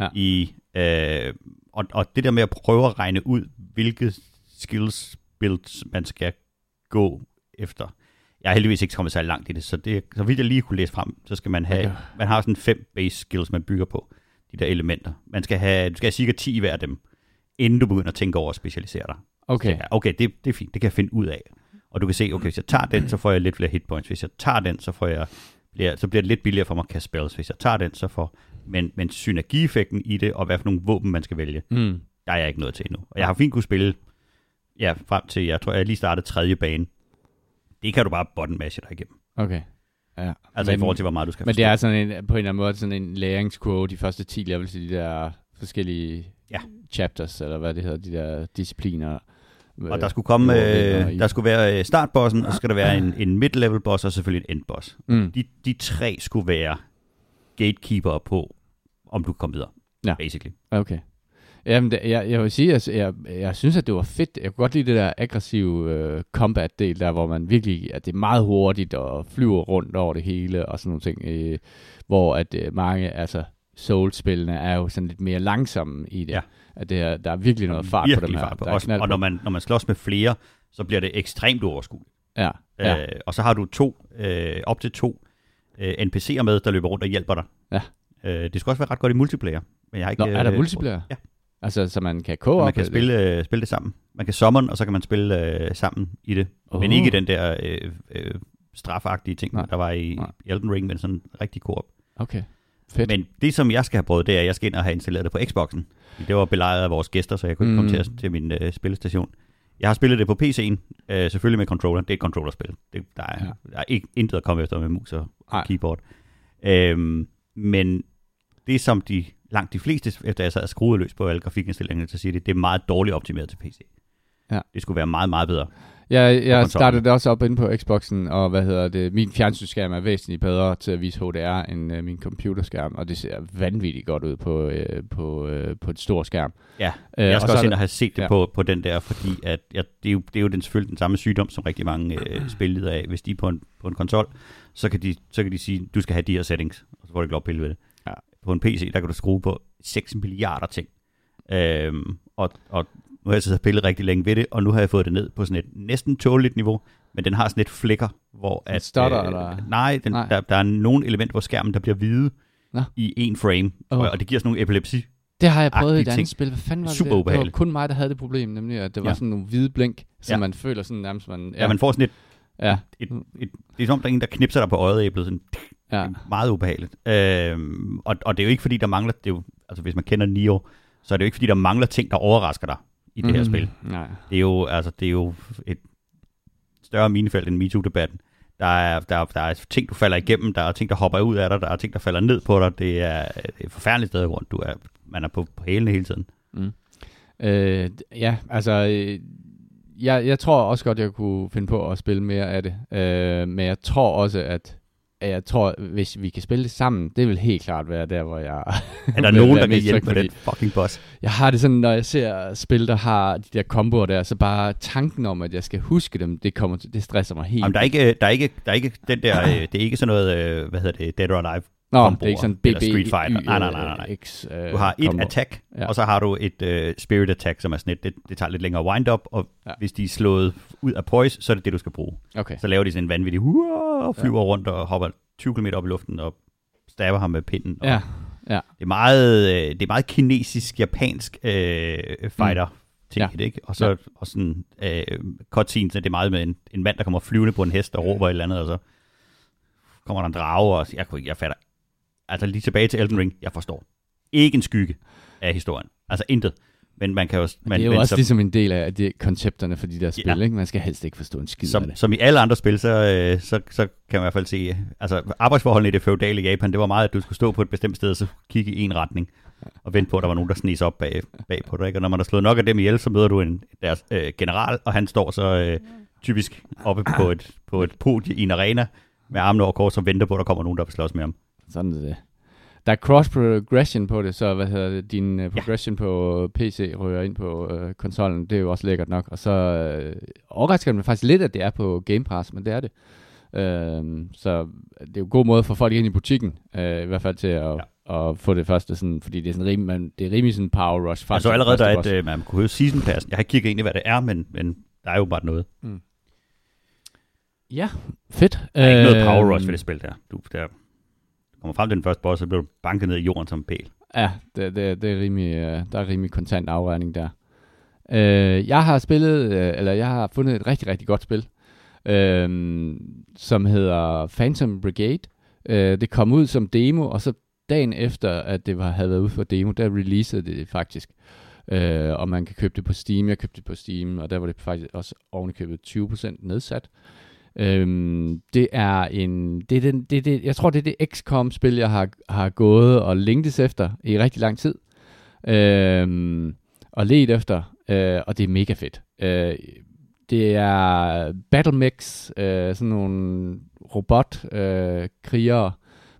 Ja. I, øh, og, og det der med at prøve at regne ud, hvilke skills builds man skal gå efter. Jeg er heldigvis ikke kommet så langt i det, så, det, så vidt jeg lige kunne læse frem, så skal man have, Okay. man har sådan fem base skills, man bygger på. de der elementer. Man skal have, du skal have cirka 10 i hver af dem, inden du begynder at tænke over at specialisere dig. Okay. Ja, okay, det, det er fint, det kan jeg finde ud af. Og du kan se, okay, hvis jeg tager den, så får jeg lidt flere hitpoints. Hvis jeg tager den, så, får jeg, bliver, så bliver det lidt billigere for mig at kaste spells. Hvis jeg tager den, så får... Men, men synergieffekten i det, og hvad for nogle våben man skal vælge, Mm. der er jeg ikke nået til endnu. Og jeg har fint kunne spille, ja, frem til, jeg tror, jeg lige startede tredje bane. Det kan du bare button mashe dig igennem. Okay. Ja. Altså men, i forhold til, hvor meget du skal Men det forstå. er sådan en, på en eller anden måde sådan en læringskurve, de første 10 levels i de der forskellige Ja. chapters, eller hvad det hedder, de der discipliner. Og der skulle komme, øh, der skulle være øh, startbossen, og så skal der være en, en mid-level boss, og selvfølgelig en endboss. Mm. De, de tre skulle være gatekeeper på, om du kan komme videre, Ja. basically. Okay. Jamen, det, jeg, jeg vil sige, at jeg, jeg synes, at det var fedt. Jeg kunne godt lide det der aggressive øh, combat-del, der hvor man virkelig, at det er meget hurtigt og flyver rundt over det hele og sådan nogle ting. Øh, hvor at øh, mange, altså Souls-spillene er jo sådan lidt mere langsomme i det. Ja. At det er, der er virkelig noget fart på Virkelig dem her. Fart på. Der er Også, og på. når man, når man slås med flere, så bliver det ekstremt uoverskueligt. Ja, ja. Øh, og så har du to, øh, op til to øh, NPC'er med, der løber rundt og hjælper dig. Ja. Øh, det skal også være ret godt i multiplayer. Men jeg har ikke, Nå, er der øh, multiplayer? Ja. Altså, så man kan co-op? Man kan spille, øh, spille det sammen. Man kan summon, og så kan man spille øh, sammen i det. Oh. Men ikke den der øh, øh, strafagtige ting, Nej. der var i, Nej. i Elden Ring, men sådan rigtig co-op. Okay, fedt. Men det, som jeg skal have prøvet, det er, at jeg skal ind og have installeret det på Xboxen. Det var belejret af vores gæster, så jeg kunne ikke Mm. komme til, at- til min øh, spillestation. Jeg har spillet det på PC'en, øh, selvfølgelig med controller. Det er et controllerspil. Det, der, er, Ja. der er ikke, intet at komme efter med mus og, og keyboard. Øhm, men det, som de langt de fleste, efter jeg sad og skruede løs på alle grafikindstillingerne, så siger de, det er meget dårligt optimeret til PC. Ja. Det skulle være meget, meget bedre. Jeg, jeg startede det også op inde på Xboxen, og hvad hedder det, min fjernsynsskærm er væsentligt bedre til at vise HDR end øh, min computerskærm, og det ser vanvittigt godt ud på, øh, på, øh, på et stort skærm. Ja, Øh, jeg og skal så også ind og have set det ja. ja. på, på den der, fordi at, jeg, det, er jo, det er jo den, selvfølgelig den samme sygdom, som rigtig mange øh, spil lider af. Hvis de er på en, på en konsol, så kan, de, så kan de sige, du skal have de her settings, og så får du ikke lov at pille ved det. Ja. På en PC, der kan du skrue på 6 milliarder ting. Øhm, og, og nu har jeg siddet og pillet rigtig længe ved det, og nu har jeg fået det ned på sådan et næsten tåleligt niveau, men den har sådan et flikker, hvor Den at... stutter, eller? Nej, den, Nej. Der, der er nogle elementer på skærmen, der bliver hvide Nå. i en frame, Åh. og, og det giver sådan nogle epilepsi Det har jeg prøvet i et andet ting. spil. Hvad fanden var Super det? Det var kun mig, der havde det problem, nemlig at det var Ja. sådan nogle hvide blink, som Ja. man føler sådan nærmest, man... Ja, man får sådan et, ja, et, et, det er som om, der er en, der knipser dig på øjeæblet. Sådan, ja. Det er meget ubehageligt. Øhm, og, og det er jo ikke, fordi der mangler... Det er jo, altså, hvis man kender Nio, så er det jo ikke, fordi der mangler ting, der overrasker dig i det her Mhm. spil. Nej. Det er jo, altså, det er jo et større minefelt end MeToo-debatten. Der er, der, er, der er ting, du falder igennem, der er ting, der hopper ud af dig, der er ting, der falder ned på dig. Det er, et forfærdeligt sted rundt. Du er, man er på, på hælene hele tiden. Øh, ja, altså, øh, jeg, jeg tror også godt, jeg kunne finde på at spille mere af det. Øh, men jeg tror også, at jeg tror, hvis vi kan spille det sammen, det vil helt klart være der, hvor jeg... Er der nogen, der kan hjælpe med den fucking boss? Jeg har det sådan, når jeg ser spil, der har de der komboer der, så bare tanken om, at jeg skal huske dem, det, kommer det stresser mig helt. Jamen, der er ikke, der er ikke, der er ikke den der, øh, det er ikke sådan noget, øh, hvad hedder det, Dead or Alive. Nå, komboer, det er ikke sådan BB, eller Street Fighter. Nej, nej, nej, nej, nej. X, øh, Du har et combo. attack, Ja. ja. og så har du et øh, spirit attack, som er sådan et, det, det tager lidt længere wind-up, og Ja. ja. hvis de er slået ud af poise, så er det det, du skal bruge. Okay. Så laver de sådan en vanvittig hurra, og flyver ja. rundt og hopper 20 km op i luften og stabber ham med pinden. Og Ja, Det er meget, øh, det er meget kinesisk, japansk øh, fighter ting, Ja. ja. ikke? Og så Ja. ja. og sådan øh, cutscenes, det er meget med en, en mand, der kommer flyvende på en hest og råber et eller andet, og så kommer der en drage, og jeg, kunne ikke, jeg fatter. Altså lige tilbage til Elden Ring, jeg forstår ikke en skygge af historien. Altså intet. Men man kan jo... Man, det er jo også som, ligesom en del af de koncepterne for de der spil, Ja. ikke? Man skal helst ikke forstå en skid af som, det. som i alle andre spil, så, øh, så, så kan man i hvert fald se, altså arbejdsforholdene i det feudale Japan, det var meget, at du skulle stå på et bestemt sted, og så kigge i en retning, og vente på, at der var nogen, der snes op bag, bag på dig. Ikke? Og når man har slået nok af dem ihjel, så møder du en deres øh, general, og han står så øh, typisk oppe på et, på et podie i en arena, med armene over kors, og venter på, at der kommer nogen, der vil slås med ham. Sådan er det. Der er cross progression på det, så hvad hedder det, din uh, progression ja. på PC rører ind på uh, konsollen. Det er jo også lækkert nok. Og så uh, overrasker det mig faktisk lidt, at det er på Game Pass, men det er det. Uh, så det er jo en god måde for folk ind i butikken, uh, i hvert fald til at, ja. at få det første, sådan, fordi det er, sådan rimelig, man, det er rimelig sådan power rush. Jeg så allerede, der er et, øh, man kunne høre season pass. Jeg har ikke kigget ind i, hvad det er, men, men der er jo bare noget. Ja, fedt. Der er ikke noget Øhm, power rush ved det spil der. Du, der kommer frem til den første boss, så bliver du banket ned i jorden som en pæl. Ja, det, det, det er rimelig, øh, der er rimelig kontant afregning der. Øh, jeg har spillet, øh, eller jeg har fundet et rigtig, rigtig godt spil, øh, som hedder Phantom Brigade. Øh, det kom ud som demo, og så dagen efter, at det var, havde været ude for demo, der releasede det faktisk. Øh, og man kan købe det på Steam. Jeg købte det på Steam, og der var det faktisk også ovenikøbet 20% nedsat. Øhm, det er en, det er den, det, det, jeg tror, det er det XCOM-spil, jeg har, har gået og længtes efter i rigtig lang tid. Øhm, og let efter, øh, og det er mega fedt. Øh, det er Battle Mix, øh, sådan nogle robot-krigere, øh,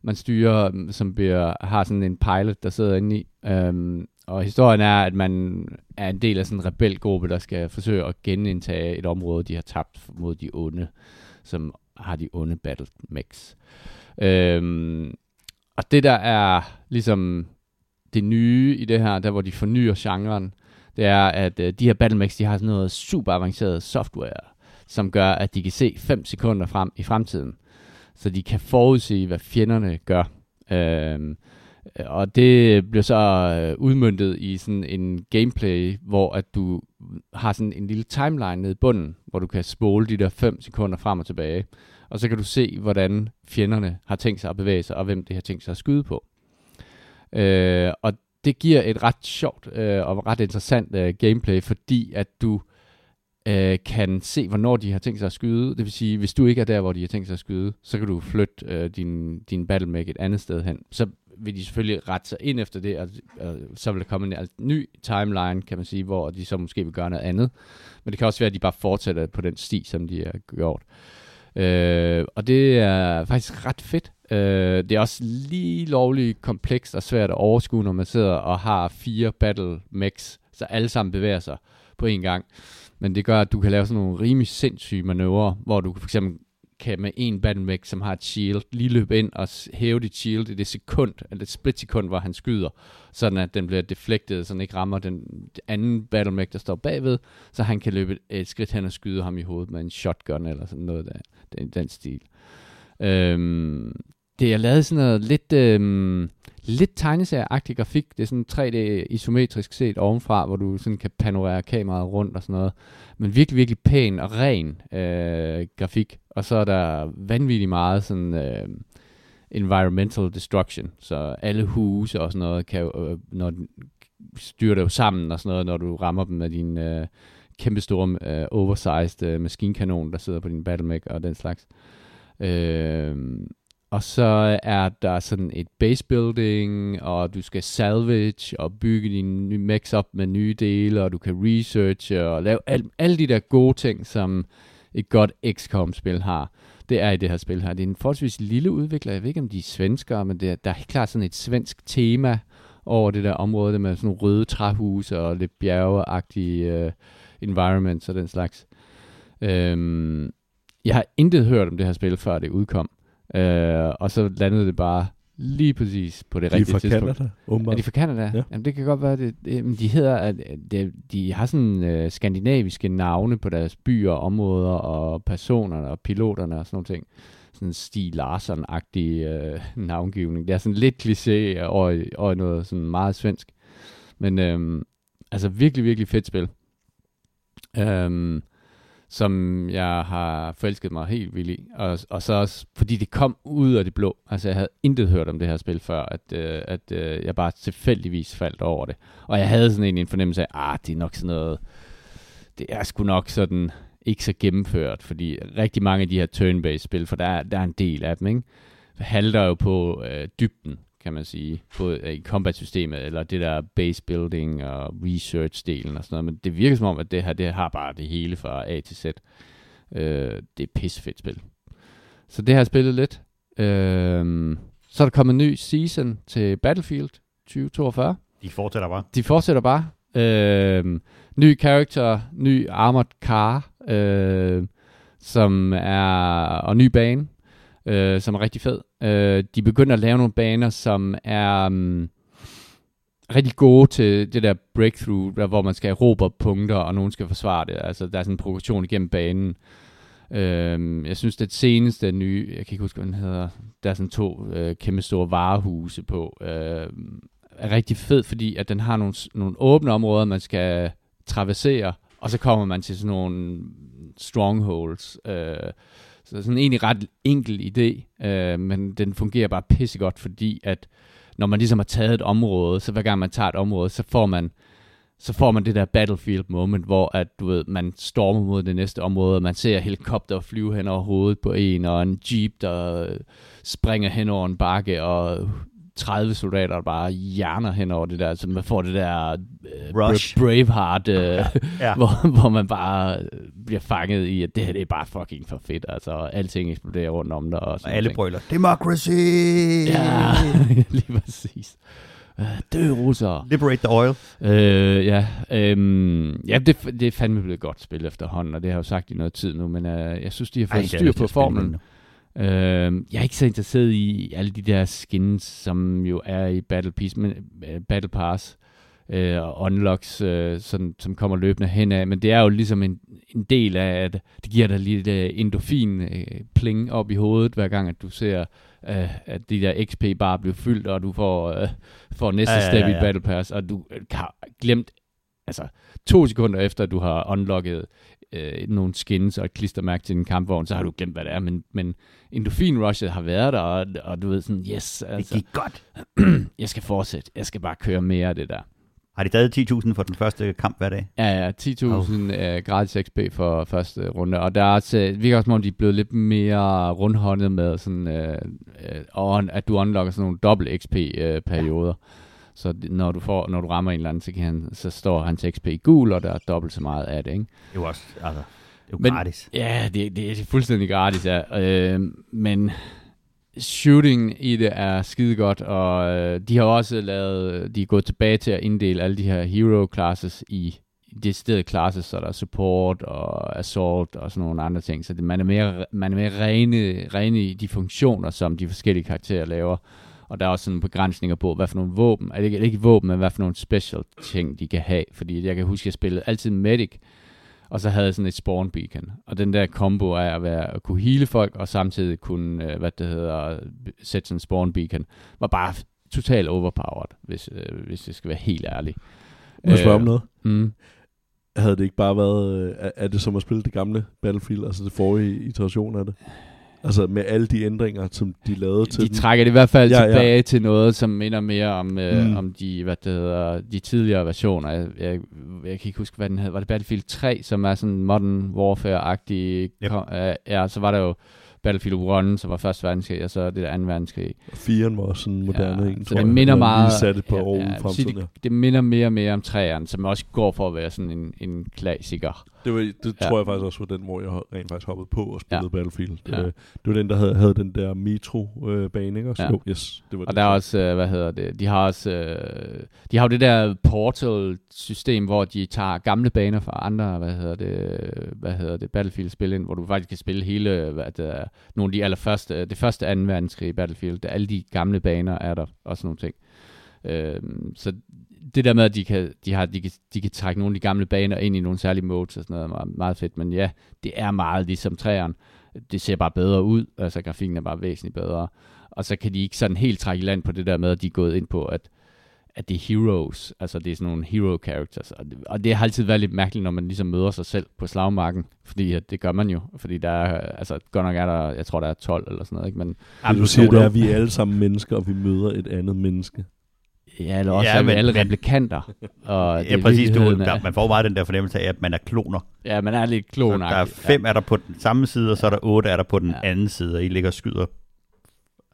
man styrer, som bliver, har sådan en pilot, der sidder inde i. Øhm, og historien er, at man er en del af sådan en rebelgruppe, der skal forsøge at genindtage et område, de har tabt mod de onde, som har de onde battle mechs. Øhm, og det der er ligesom det nye i det her, der hvor de fornyer genren, det er, at øh, de her battle mechs, de har sådan noget super avanceret software, som gør, at de kan se 5 sekunder frem i fremtiden. Så de kan forudse, hvad fjenderne gør. Øhm, og det bliver så øh, udmyndtet i sådan en gameplay, hvor at du har sådan en lille timeline nede i bunden, hvor du kan spole de der 5 sekunder frem og tilbage. Og så kan du se, hvordan fjenderne har tænkt sig at bevæge sig, og hvem det har tænkt sig at skyde på. Øh, og det giver et ret sjovt øh, og ret interessant øh, gameplay, fordi at du øh, kan se, hvornår de har tænkt sig at skyde. Det vil sige, hvis du ikke er der, hvor de har tænkt sig at skyde, så kan du flytte øh, din, din battle mech et andet sted hen. Så vil de selvfølgelig rette sig ind efter det, og, og så vil der komme en altså, ny timeline, kan man sige, hvor de så måske vil gøre noget andet. Men det kan også være, at de bare fortsætter på den sti, som de har gjort. Øh, og det er faktisk ret fedt. Øh, det er også lige lovligt komplekst og svært at overskue, når man sidder og har fire battle mechs, så alle sammen bevæger sig på en gang. Men det gør, at du kan lave sådan nogle rimelig sindssyge manøvrer, hvor du for eksempel kan med en bandvæk, som har et shield, lige løbe ind og hæve dit shield i det sekund, eller det split sekund, hvor han skyder, sådan at den bliver deflektet, så den ikke rammer den anden battlemech, der står bagved, så han kan løbe et, skridt hen og skyde ham i hovedet med en shotgun, eller sådan noget der, den, den stil. Øhm, det er lavet sådan noget lidt, øhm, lidt tegneserieagtig grafik. Det er sådan 3D isometrisk set ovenfra, hvor du sådan kan panorere kameraet rundt og sådan noget. Men virkelig, virkelig pæn og ren øh, grafik. Og så er der vanvittigt meget sådan øh, environmental destruction. Så alle huse og sådan noget kan jo, øh, når styrer det jo sammen og sådan noget, når du rammer dem med din øh, kæmpe store øh, oversized øh, maskinkanon, der sidder på din battlemech og den slags. Øh, og så er der sådan et base building, og du skal salvage og bygge din nye mechs op med nye dele, og du kan researche og lave al, alle de der gode ting, som et godt XCOM-spil har. Det er i det her spil her. Det er en forholdsvis lille udvikler. Jeg ved ikke, om de er svenskere, men det er, der er helt klart sådan et svensk tema over det der område, det med sådan nogle røde træhuse og lidt bjergeagtige uh, environments og den slags. Øhm, jeg har intet hørt om det her spil, før det udkom. Øh, og så landede det bare lige præcis på det De er rigtige tidspunkt. Canada, Er åbenbart. de fra Canada? Ja. Jamen, det kan godt være, det, det de hedder, at de, de har sådan øh, skandinaviske navne på deres byer, områder og personerne og piloterne og sådan nogle ting. Sådan Stig Larsson-agtig øh, navngivning. Det er sådan lidt kliché over i noget sådan meget svensk. Men øhm, altså virkelig, virkelig fedt spil. Øhm, som jeg har forelsket mig helt vildt i. Og, og så også, fordi det kom ud af det blå. Altså, jeg havde intet hørt om det her spil før, at, øh, at øh, jeg bare tilfældigvis faldt over det. Og jeg havde sådan en, en fornemmelse af, ah, det er nok sådan noget, det er sgu nok sådan ikke så gennemført, fordi rigtig mange af de her turn-based spil, for der, er- der er en del af dem, ikke? halter jo på øh, dybden, kan man sige, både øh, i combat-systemet, eller det der base building og research-delen og sådan noget, men det virker som om, at det her, det har bare det hele fra A til Z. Øh, det er pissefedt spil. Så det har jeg spillet lidt. Øh, så er der kommet en ny season til Battlefield 2042. De fortsætter bare. De fortsætter bare. Øh, ny character, ny armored car, øh, som er, og ny bane, øh, som er rigtig fed. Øh, de begynder at lave nogle baner, som er um, rigtig gode til det der breakthrough, der, hvor man skal erobre punkter, og nogen skal forsvare det. Altså, der er sådan en progression igennem banen. Øh, jeg synes, det seneste nye, jeg kan ikke huske, hvad den hedder, der er sådan to øh, kæmpe store varehuse på, øh, er rigtig fed, fordi at den har nogle, nogle åbne områder, man skal traversere, og så kommer man til sådan nogle strongholds. Øh, så sådan en egentlig ret enkel idé, øh, men den fungerer bare pissegodt, fordi at når man ligesom har taget et område, så hver gang man tager et område, så får man så får man det der battlefield moment, hvor at, du ved, man stormer mod det næste område, og man ser helikopter flyve hen over hovedet på en, og en jeep, der springer hen over en bakke, og 30 soldater, der bare hjerner hen over det der, så man får det der øh, Rush. Bra- Braveheart, øh, Ja. hvor, hvor man bare øh, bliver fanget i, at det her det er bare fucking for fedt, altså alting eksploderer rundt om dig. Og, Og alle ting. brøler, democracy! Ja, lige præcis. Øh, Dø russer. Liberate the oil. Øh, ja, øhm, ja det, det er fandme blevet godt spil efterhånden, og det har jeg jo sagt i noget tid nu, men øh, jeg synes, de har fået Ej, styr på formlen. nu. Øh, jeg er ikke så interesseret i alle de der skins, som jo er i Battle, Piece, men, uh, Battle Pass øh, og unlocks, øh, som, som kommer løbende hen af, men det er jo ligesom en, en del af, at det giver dig lidt øh, endorfin øh, pling op i hovedet, hver gang at du ser, øh, at de der XP bare bliver fyldt, og du får, øh, får næste Ja, ja, ja, step ja, i ja. Battle Pass, og du øh, har glemt, altså to sekunder efter, at du har unlocket øh, nogle skins og et klistermærke til din kampvogn, så har du glemt, hvad det er, men, men endorfin-rushet har været der, og, og du ved sådan, yes, Det altså, gik godt. jeg skal fortsætte, jeg skal bare køre mere af det der. Har de taget 10.000 for den første kamp hver dag? Ja, ja, 10.000 oh. gratis XP for første runde, og der er også, øh, det virker også, som om de er blevet lidt mere rundhåndet med, sådan, øh, øh, og at du unlocker sådan nogle dobbelt XP-perioder. Så når du, får, når du rammer en eller anden, så, kan han, så står hans XP i gul, og der er dobbelt så meget af det, ikke? Det er også, altså, det er jo Men- gratis. Ja, det, det er fuldstændig gratis, ja. Øh, men shooting i det er skide godt, og øh, de har også lavet, de er gået tilbage til at inddele alle de her hero classes i deciderede classes, så der er support og assault og sådan nogle andre ting, så det, man er mere, man er mere rene, rene i de funktioner, som de forskellige karakterer laver. Og der er også sådan begrænsninger på, hvad for nogle våben, er det ikke, ikke våben, men hvad for nogle special ting, de kan have. Fordi jeg kan huske, at jeg spillede altid Medic, og så havde jeg sådan et spawn beacon. Og den der combo af at, være, at kunne hele folk, og samtidig kunne, øh, hvad det hedder, sætte sådan en spawn beacon, var bare totalt overpowered, hvis, øh, hvis jeg skal være helt ærlig. Må jeg spørge om noget? Mm. Havde det ikke bare været... øh, Er, er det som at spille det gamle Battlefield, altså det forrige iteration af det? Altså med alle de ændringer, som de lavede til De trækker det i hvert fald Ja, tilbage ja. til noget, som minder mere om, øh, Mm. om de, hvad det hedder, de tidligere versioner. Jeg, jeg, jeg kan ikke huske, hvad den hed. Var det Battlefield 3, som er sådan Modern Warfare-agtig? Yep. Kom, øh, ja, så var der jo Battlefield 1, som var første verdenskrig, og så det der anden verdenskrig. Firen var også sådan en moderne ja, en, så tror det jeg. minder meget... Lige sat et par ja, år ja, frem det, det minder mere og mere om træerne, som også går for at være sådan en, en klassiker. Det, var, det Ja. tror jeg faktisk også var den, hvor jeg rent faktisk hoppede på og spillede Ja. Battlefield. Ja. Øh, Det var den, der havde, havde den der metro-bane, ikke også? Ja. Jo, yes, det var Og det. der er også, øh, hvad hedder det, de har også, øh, de har jo det der portal-system, hvor de tager gamle baner fra andre, hvad hedder det, hvad hedder det, Battlefield-spil ind, hvor du faktisk kan spille hele, hvad det er, nogle af de allerførste, det første 2. verdenskrig i Battlefield, alle de gamle baner er der, og sådan nogle ting. Øh, så det der med, at de kan, de, har, de, kan, de kan trække nogle af de gamle baner ind i nogle særlige modes og sådan noget, er meget, meget fedt, men ja, det er meget ligesom træerne. Det ser bare bedre ud, altså grafikken er bare væsentligt bedre og så kan de ikke sådan helt trække i land på det der med, at de er gået ind på, at, at det er heroes, altså det er sådan nogle hero characters, og det, og det har altid været lidt mærkeligt, når man ligesom møder sig selv på slagmarken, fordi at det gør man jo, fordi der er, altså godt nok er der, jeg tror der er 12 eller sådan noget, ikke? men du siger, det er, at vi er alle sammen mennesker, og vi møder et andet menneske. Ja, eller også Ja, ja, er men- alle replikanter, og det Ja, er præcis. Du, der, man får bare den der fornemmelse af, at man er kloner. ja, man er lidt Så klon der er fem er der på den samme side, og så er der otte er der på den Ja. anden side, og I ligger og skyder.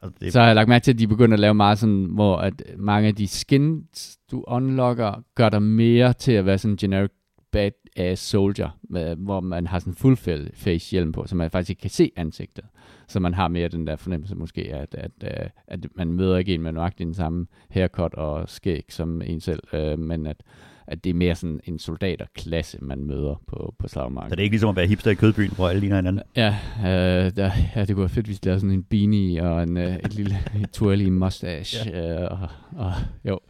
Altså, det, Så har jeg lagt mærke til, at de begynder at lave meget sådan, hvor at mange af de skins, du unlocker, gør dig mere til at være sådan en generic badass soldier, med, hvor man har sådan en full fa- face hjelm på, så man faktisk ikke kan se ansigtet. Så man har mere den der fornemmelse måske, at, at, at, at man møder ikke en med nøjagtigt den samme haircut og skæg som en selv, øh, men at, at det er mere sådan en soldaterklasse, man møder på, på slagmarken. så det er ikke ligesom at være hipster i kødbyen, hvor alle ligner hinanden. Ja, øh, der, ja, det kunne være fedt, hvis de lavede sådan en beanie og en, øh, et lille twirly mustache. Ja. Øh, og, og, jo.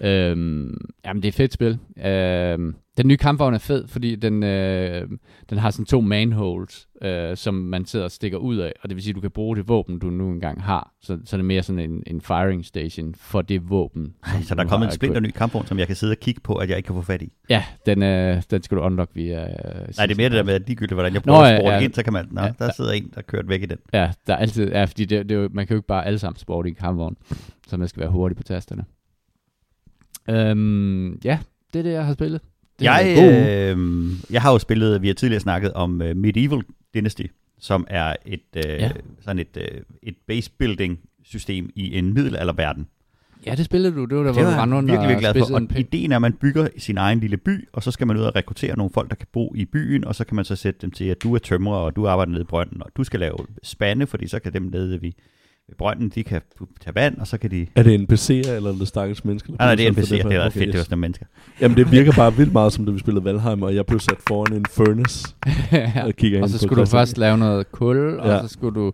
Øhm, jamen, det er et fedt spil. Øhm, Den nye kampvogn er fed, fordi den, øh, den har sådan to manholes, øh, som man sidder og stikker ud af, og det vil sige, at du kan bruge det våben, du nu engang har. Så, så det er mere sådan en, en firing station for det våben. Ej, så der er kommet en splinter ny kampvogn, som jeg kan sidde og kigge på, at jeg ikke kan få fat i. Ja, den, øh, den skal du unlock via... Øh, Nej, det er mere det der med, at ligegyldigt, hvordan jeg prøver Nå, at ja, spore ja. ind, så kan man, nå, Ja, der ja. sidder en, der er kørt væk i den. Ja, der er altid... Ja, fordi det, det man kan jo ikke bare alle sammen sporte i en kampvogn, så man skal være hurtig på tasterne. Øhm, ja, det er det, jeg har spillet. Jeg, øh, jeg har jo spillet, vi har tidligere snakket om uh, Medieval Dynasty, som er et, øh, Ja. sådan et, øh, et base building system i en middelalderverden. Ja, det spillede du. Det var der, hvor var du rendte rundt virkelig, virkelig glad for. Og ideen er, at man bygger sin egen lille by, og så skal man ud og rekruttere nogle folk, der kan bo i byen, og så kan man så sætte dem til, at du er tømrer, og du arbejder nede i brønden, og du skal lave spande, fordi så kan dem nede ved brønden, de kan tage vand, og så kan de... Er det en PC'er, eller er det stakkels mennesker? Nej, nej, det er NPC'er, sat det for er okay, fedt, det var yes. sådan mennesker. Jamen, det virker bare vildt meget, som da vi spillede Valheim, og jeg blev sat foran en furnace ja. og kigger Og så skulle du Christian. først lave noget kul, og Ja. så skulle du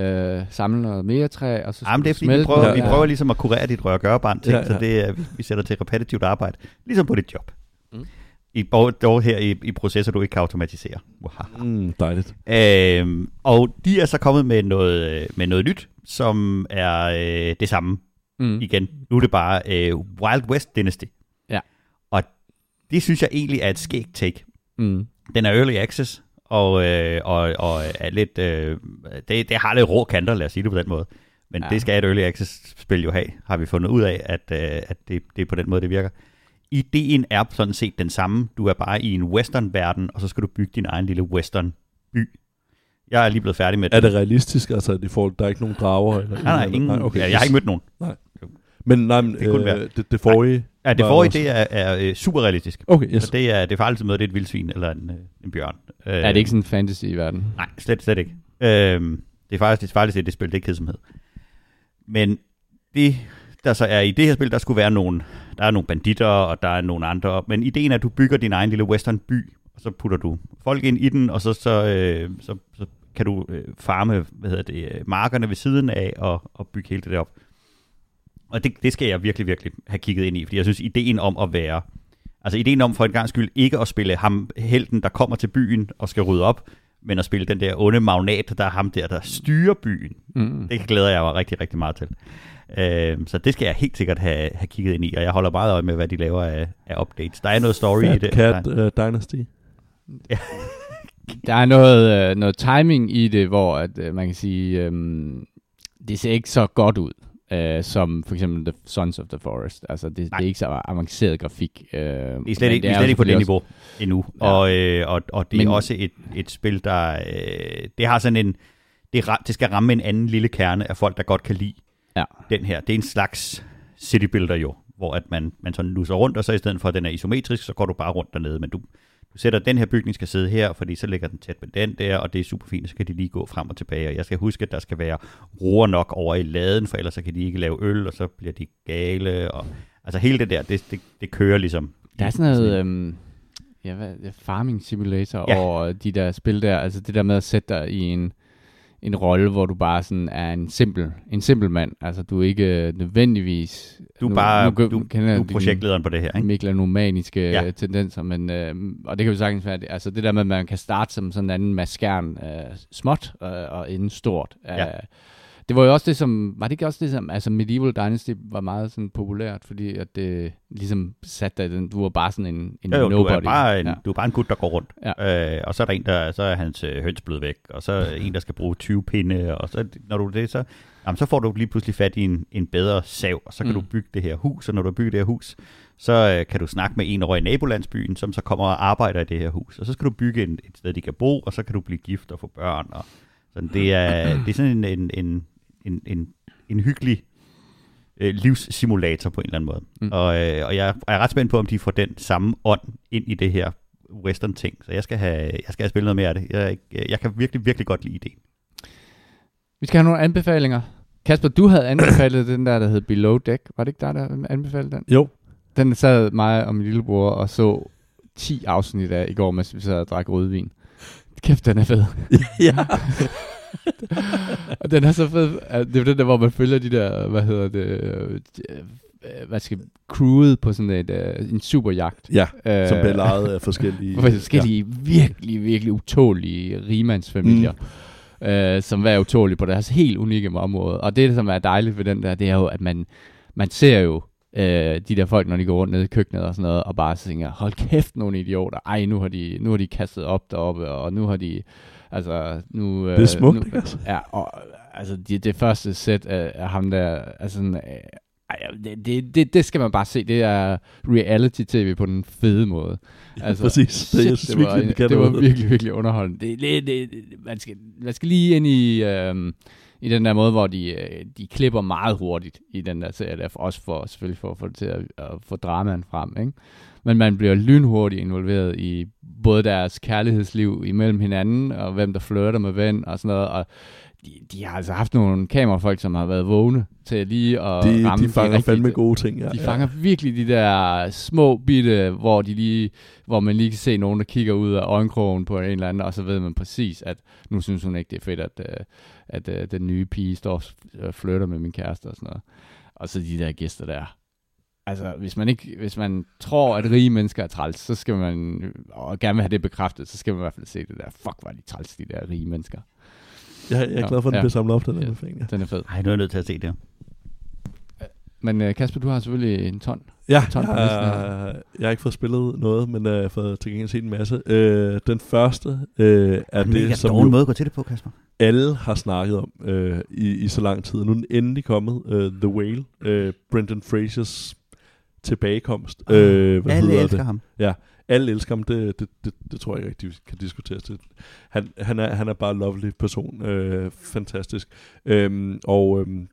øh, samle noget mere træ, og så Jamen, det er fordi, vi prøver, noget. vi Ja. prøver ligesom at kurere dit rør gøre ting, Ja, ja, ja. så det er, vi, vi sætter til repetitivt arbejde, ligesom på dit job. Mm. I, dog, her i, i processer, du ikke kan automatisere. Wow. Mm, dejligt. Øhm, og de er så kommet med noget, øh, med noget nyt, som er øh, det samme Mm. igen. Nu er det bare øh, Wild West Dynasty. Ja. Og det synes jeg egentlig er et skægt take. Mm. Den er early access, og, øh, og, og er lidt, øh, det, det har lidt rå kanter, lad os sige det på den måde. Men ja. det skal et early access-spil jo have, har vi fundet ud af, at, øh, at det, det er på den måde, det virker. Ideen er sådan set den samme. Du er bare i en western-verden, og så skal du bygge din egen lille western-by. Jeg er lige blevet færdig med Er det realistisk? Altså, at de får, der er ikke nogen drager? Eller, Nej, nej, ingen, okay, ja, jeg har ikke mødt nogen. Men nej, men, Det kunne øh, være. det, det forrige... Ja, det forrige, også- det er, er øh, super realistisk. Okay, yes. Så det er, det er farligt med, det er et vildsvin eller en, øh, en bjørn. Øh, Er det ikke sådan en fantasy i verden? Nej, slet, slet ikke. Øhm, det er faktisk det farligste, det spil, det er kedsomhed. Men det, der så er i det her spil, der skulle være nogle, der er nogle banditter, og der er nogle andre, men ideen er, at du bygger din egen lille western by, og så putter du folk ind i den, og så, så, øh, så, så kan du øh, farme hvad hedder det, øh, markerne ved siden af, og, og bygge hele det der op. Og det, det skal jeg virkelig, virkelig have kigget ind i, fordi jeg synes, ideen om at være, altså ideen om for en gang skyld ikke at spille ham, helten, der kommer til byen og skal rydde op, men at spille den der onde magnat, der er ham der, der styrer byen. Mm. Det glæder jeg mig rigtig, rigtig meget til. Øh, så det skal jeg helt sikkert have, have kigget ind i, og jeg holder meget øje med, hvad de laver af, af updates. Der er noget story i Fat det. Cat Der, uh, Dynasty. Der er noget, øh, noget timing i det, hvor at, øh, man kan sige, øh, det ser ikke så godt ud, øh, som for eksempel The Sons of the Forest. Altså, det, det er ikke så avanceret grafik. Øh, det er slet ikke, det er jo slet ikke på det niveau endnu. Ja. Og, øh, og, og det Men- er også et, et spil, der øh, det har sådan en, det, det skal ramme en anden lille kerne af folk, der godt kan lide Ja. den her. Det er en slags city builder jo, hvor at man, man sådan luser rundt, og så i stedet for, at den er isometrisk, så går du bare rundt dernede. Men du, du sætter, at den her bygning skal sidde her, fordi så ligger den tæt med den der, og det er super fint, så kan de lige gå frem og tilbage. Og jeg skal huske, at der skal være roer nok over i laden, for ellers så kan de ikke lave øl, og så bliver de gale. Og, altså hele det der, det, det, det kører ligesom. Der er sådan noget øhm, ja, hvad, farming simulator Ja. over de der spil der. Altså det der med at sætte dig i en, en rolle, hvor du bare sådan er en simpel, en simpel mand. Altså du er ikke øh, nødvendigvis... Du er bare, nu, du, kender du er projektlederen på det her, ikke? megalonomaniske Ja. ja. tendenser, men, øh, og det kan jo sagtens være, altså det der med, at man kan starte som sådan en anden maskern øh, småt øh, og ende stort. Øh, Ja. Det var jo også det, som, var det ikke også det, som, altså Medieval Dynasty var meget sådan populært, fordi at det ligesom satte dig, den, du var bare sådan en, en Jo, jo, du nobody. er, bare en, ja. du er bare en gut, der går rundt. Øh, og så er der en, der, så er hans øh, høns blevet væk, og så er en, der skal bruge 20 pinde, og så, når du det, så, jamen, så får du lige pludselig fat i en, en bedre sav, og så kan mm. du bygge det her hus, og når du bygger det her hus, så øh, kan du snakke med en over i nabolandsbyen, som så kommer og arbejder i det her hus, og så skal du bygge en, et sted, de kan bo, og så kan du blive gift og få børn, og sådan, det, er, det er sådan en, en, en, en, en, en hyggelig øh, livssimulator på en eller anden måde. Mm. Og, øh, og jeg er ret spændt på, om de får den samme ånd ind i det her western ting. Så jeg skal have, jeg skal have spillet noget mere af det. Jeg, ikke- jeg kan virkelig, virkelig godt lide ideen. Vi skal have nogle anbefalinger. Kasper, du havde anbefalet den der, der hed Below Deck. Var det ikke dig, der anbefalede den? Jo. Den sad mig og min lillebror og så 10 afsnit af i går, mens vi sad og drak rødvin. Kæft, den er fed. ja. og den er så fed. Det er den der, hvor man følger de der, hvad hedder det, øh, hvad skal crewet på sådan et, øh, en superjagt. Ja, Øh, som bliver lejet af forskellige... forskellige ja. virkelig, virkelig utålige rimandsfamilier. Mm. Øh, som er utålige på deres helt unikke område. Og det, som er dejligt ved den der, det er jo, at man, man ser jo øh, de der folk, når de går rundt nede i køkkenet og sådan noget, og bare tænker, hold kæft, nogle idioter. Ej, nu har de, nu har de kastet op deroppe, og nu har de, altså, nu... Øh, Det er smukt, nu, ikke altså? Ja, og altså, det, det første sæt af, af ham der, altså sådan, øh, ej, det, det, det, det skal man bare se. Det er reality-tv på den fede måde. Ja, præcis. Det, jeg synes det, var, virkelig, det det var virkelig, virkelig underholdende. Det, det, det, det, man, skal, man skal lige ind i, øh, i den der måde, hvor de, øh, de klipper meget hurtigt i den der serie, der, for, også for, selvfølgelig for at få det til at, at få dramaen frem. Ikke? Men man bliver lynhurtigt involveret i både deres kærlighedsliv imellem hinanden, og hvem der flirter med hvem og sådan noget, og de, de har altså haft nogle kamerafolk, som har været vågne til lige at De, ramme de fanger rigtige- fandme gode ting, ja. de fanger virkelig de der små bitte, hvor, de lige, hvor man lige kan se nogen, der kigger ud af øjenkrogen på en eller anden, og så ved man præcis, at nu synes hun ikke, det er fedt, at, øh, at øh, den nye pige står og flytter med min kæreste og sådan noget. Og så de der gæster der. Altså, hvis man, ikke, hvis man tror, at rige mennesker er træls, så skal man, og gerne vil have det bekræftet, så skal man i hvert fald se det der. Fuck, var de træls, de der rige mennesker. Jeg, jeg er glad for, at den Ja. bliver samlet op, den Ja. her. Ja. Den er fed. Ej, nu er jeg nødt til at se det. Men øh, Kasper, du har selvfølgelig en ton. Ja, Ton på listen jeg, jeg har ikke fået spillet noget, men øh, jeg har fået til gengæld set en masse. Øh, den første øh, er Er det som jo måde at gå til det på, Kasper. alle har snakket om øh, i, i så lang tid. Nu er den endelig kommet. Øh, The Whale. Øh, Brendan Frasers tilbagekomst. Øh, hvad Alle hedder elsker det? ham. Alle elsker ham, det, det, det, det tror jeg ikke rigtig, vi kan diskutere til. Han, han, er, han er bare en lovely person. Øh, fantastisk. Øhm, og øhm,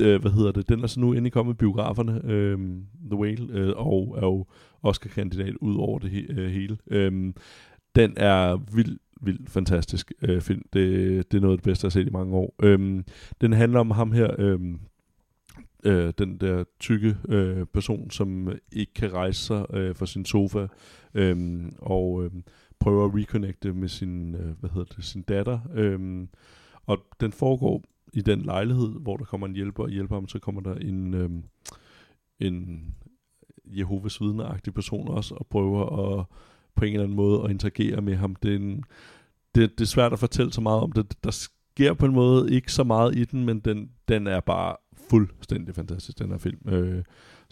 øh, hvad hedder det? Den er så nu endelig kommet i biograferne, øhm, The Whale, øh, og er jo Oscar-kandidat ud over det he, øh, hele. Øhm, den er vild, vild fantastisk øh, film. Det, det er noget af det bedste, jeg har set i mange år. Øhm, den handler om ham her, øhm, øh, den der tykke øh, person, som øh, ikke kan rejse sig øh, fra sin sofa, øh, og øh, prøver at reconnecte med sin, øh, hvad hedder det, sin datter. Øh, og den foregår i den lejlighed, hvor der kommer en hjælper og hjælper ham, så kommer der en, øh, en Jehovas vidneagtig person også, og prøver at på en eller anden måde at interagere med ham. Det er, en, det, det er svært at fortælle så meget om det. Der sker på en måde ikke så meget i den, men den, den er bare fuldstændig fantastisk, den her film. Øh,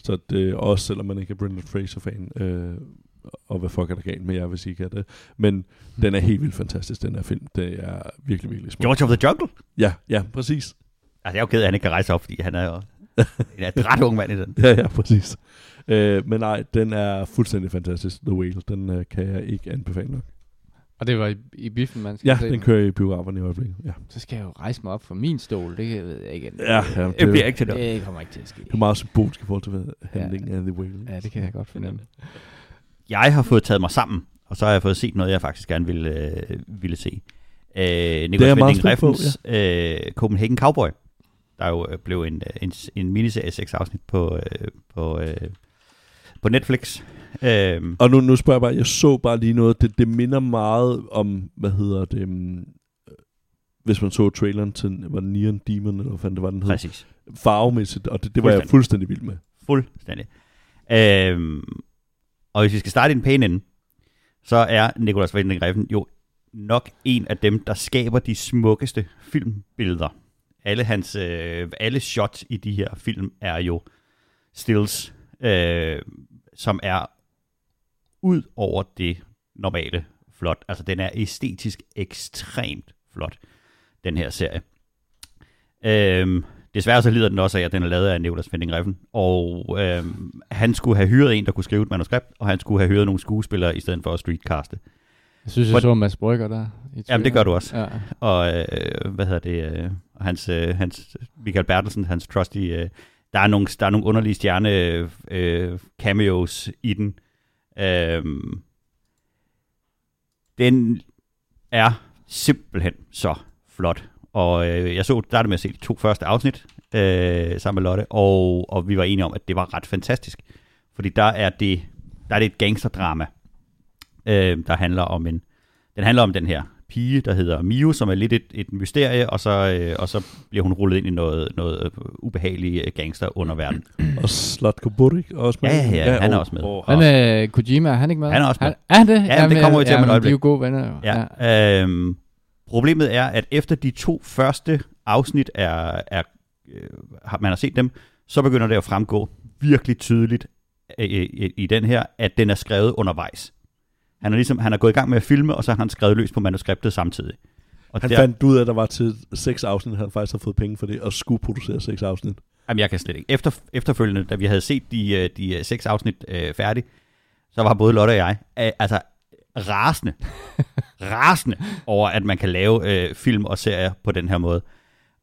så det, også selvom man ikke er Brendan Fraser-fan, øh, og hvad fuck er der galt med jer, hvis I ikke er det. Men den er helt vildt fantastisk, den her film. Det er virkelig, virkelig smuk. George of the Jungle. Ja, ja, præcis. Altså, jeg er jo ked af, at han ikke kan rejse op, fordi han er jo en ret ung mand i den. Ja, ja, præcis. Øh, men nej, den er fuldstændig fantastisk, The Whale. Den øh, kan jeg ikke anbefale nok. Og det var i, i biffen, man skal Ja, se den kører i biograferne i øjeblikket. Ja, Så skal jeg jo rejse mig op fra min stol. Det ved jeg ikke. ja, ja Det bliver ikke til noget. Det kommer ikke til at ske. Det er meget symbolsk i forhold til hvad handlingen af The Whale. Ja, det kan jeg godt finde. Jeg har fået taget mig sammen, og så har jeg fået set noget, jeg faktisk gerne ville, øh, ville se. Øh, Winding spændt på, Refns øh, Copenhagen Cowboy, der jo øh, blev en, øh, en, en miniserie seks afsnit på, øh, på, øh, på Netflix. Øh, Og nu, nu spørger jeg bare, jeg så bare lige noget, det, det minder meget om, hvad hedder det, um, hvis man så traileren til, var Neon Demon, eller hvad fanden det var, den hed, præcis. farvemæssigt, og det, det var jeg fuldstændig vild med. Fuldstændig. Øh, og hvis vi skal starte i den pæne ende, så er Nicolas Winding Refn jo nok en af dem, der skaber de smukkeste filmbilleder. Alle hans øh, alle shots i de her film er jo stills, øh, som er ud over det normale flot. Altså den er æstetisk ekstremt flot, den her serie. Øh, desværre så lider den også af, at den er lavet af Nicolas Winding Refn, og øh, han skulle have hyret en, der kunne skrive et manuskript, og han skulle have hyret nogle skuespillere i stedet for at streetcaste. Jeg synes, jeg Hvor- så Mads Brygger der. I Jamen, det gør du også. Ja. og øh, hvad hedder det, øh, hans, øh, hans, Michael Bertelsen, hans trusty, øh, der, er nogle, der er nogle underlige stjerne øh, cameos i den. Øh, den er simpelthen så flot. Og øh, jeg så startede med at se de to første afsnit øh, sammen med Lotte, og, og vi var enige om, at det var ret fantastisk. Fordi der er det, der er det et gangsterdrama, øh, der handler om en, den handler om den her pige, der hedder Mio, som er lidt et, et mysterie, og så, øh, og så bliver hun rullet ind i noget, noget ubehagelige gangster underverden. Og Slatko Burik er også med. Ja, ja, ja, han er også med. åh, Hvad med Kojima? Er han ikke med? Han er også med. Han, er det? Ja, men det kommer vi til om et men De er øjeblik. jo gode venner. jo. Ja. ja. Øhm, problemet er, at efter de to første afsnit er, er øh, har, man har set dem, så begynder det at fremgå virkelig tydeligt øh, i, i den her, at den er skrevet undervejs. Han er ligesom, han er gået i gang med at filme, og så har han skrevet løs på manuskriptet samtidig. Og Han der, fandt ud af, at der var til seks afsnit, han faktisk har fået penge for det, og skulle producere seks afsnit. Jamen, jeg kan slet ikke. Efter, efterfølgende, da vi havde set de, øh, de øh, seks afsnit øh, færdige, så var både Lotte og jeg øh, altså rasende, rasende over, at man kan lave øh, film og serier på den her måde.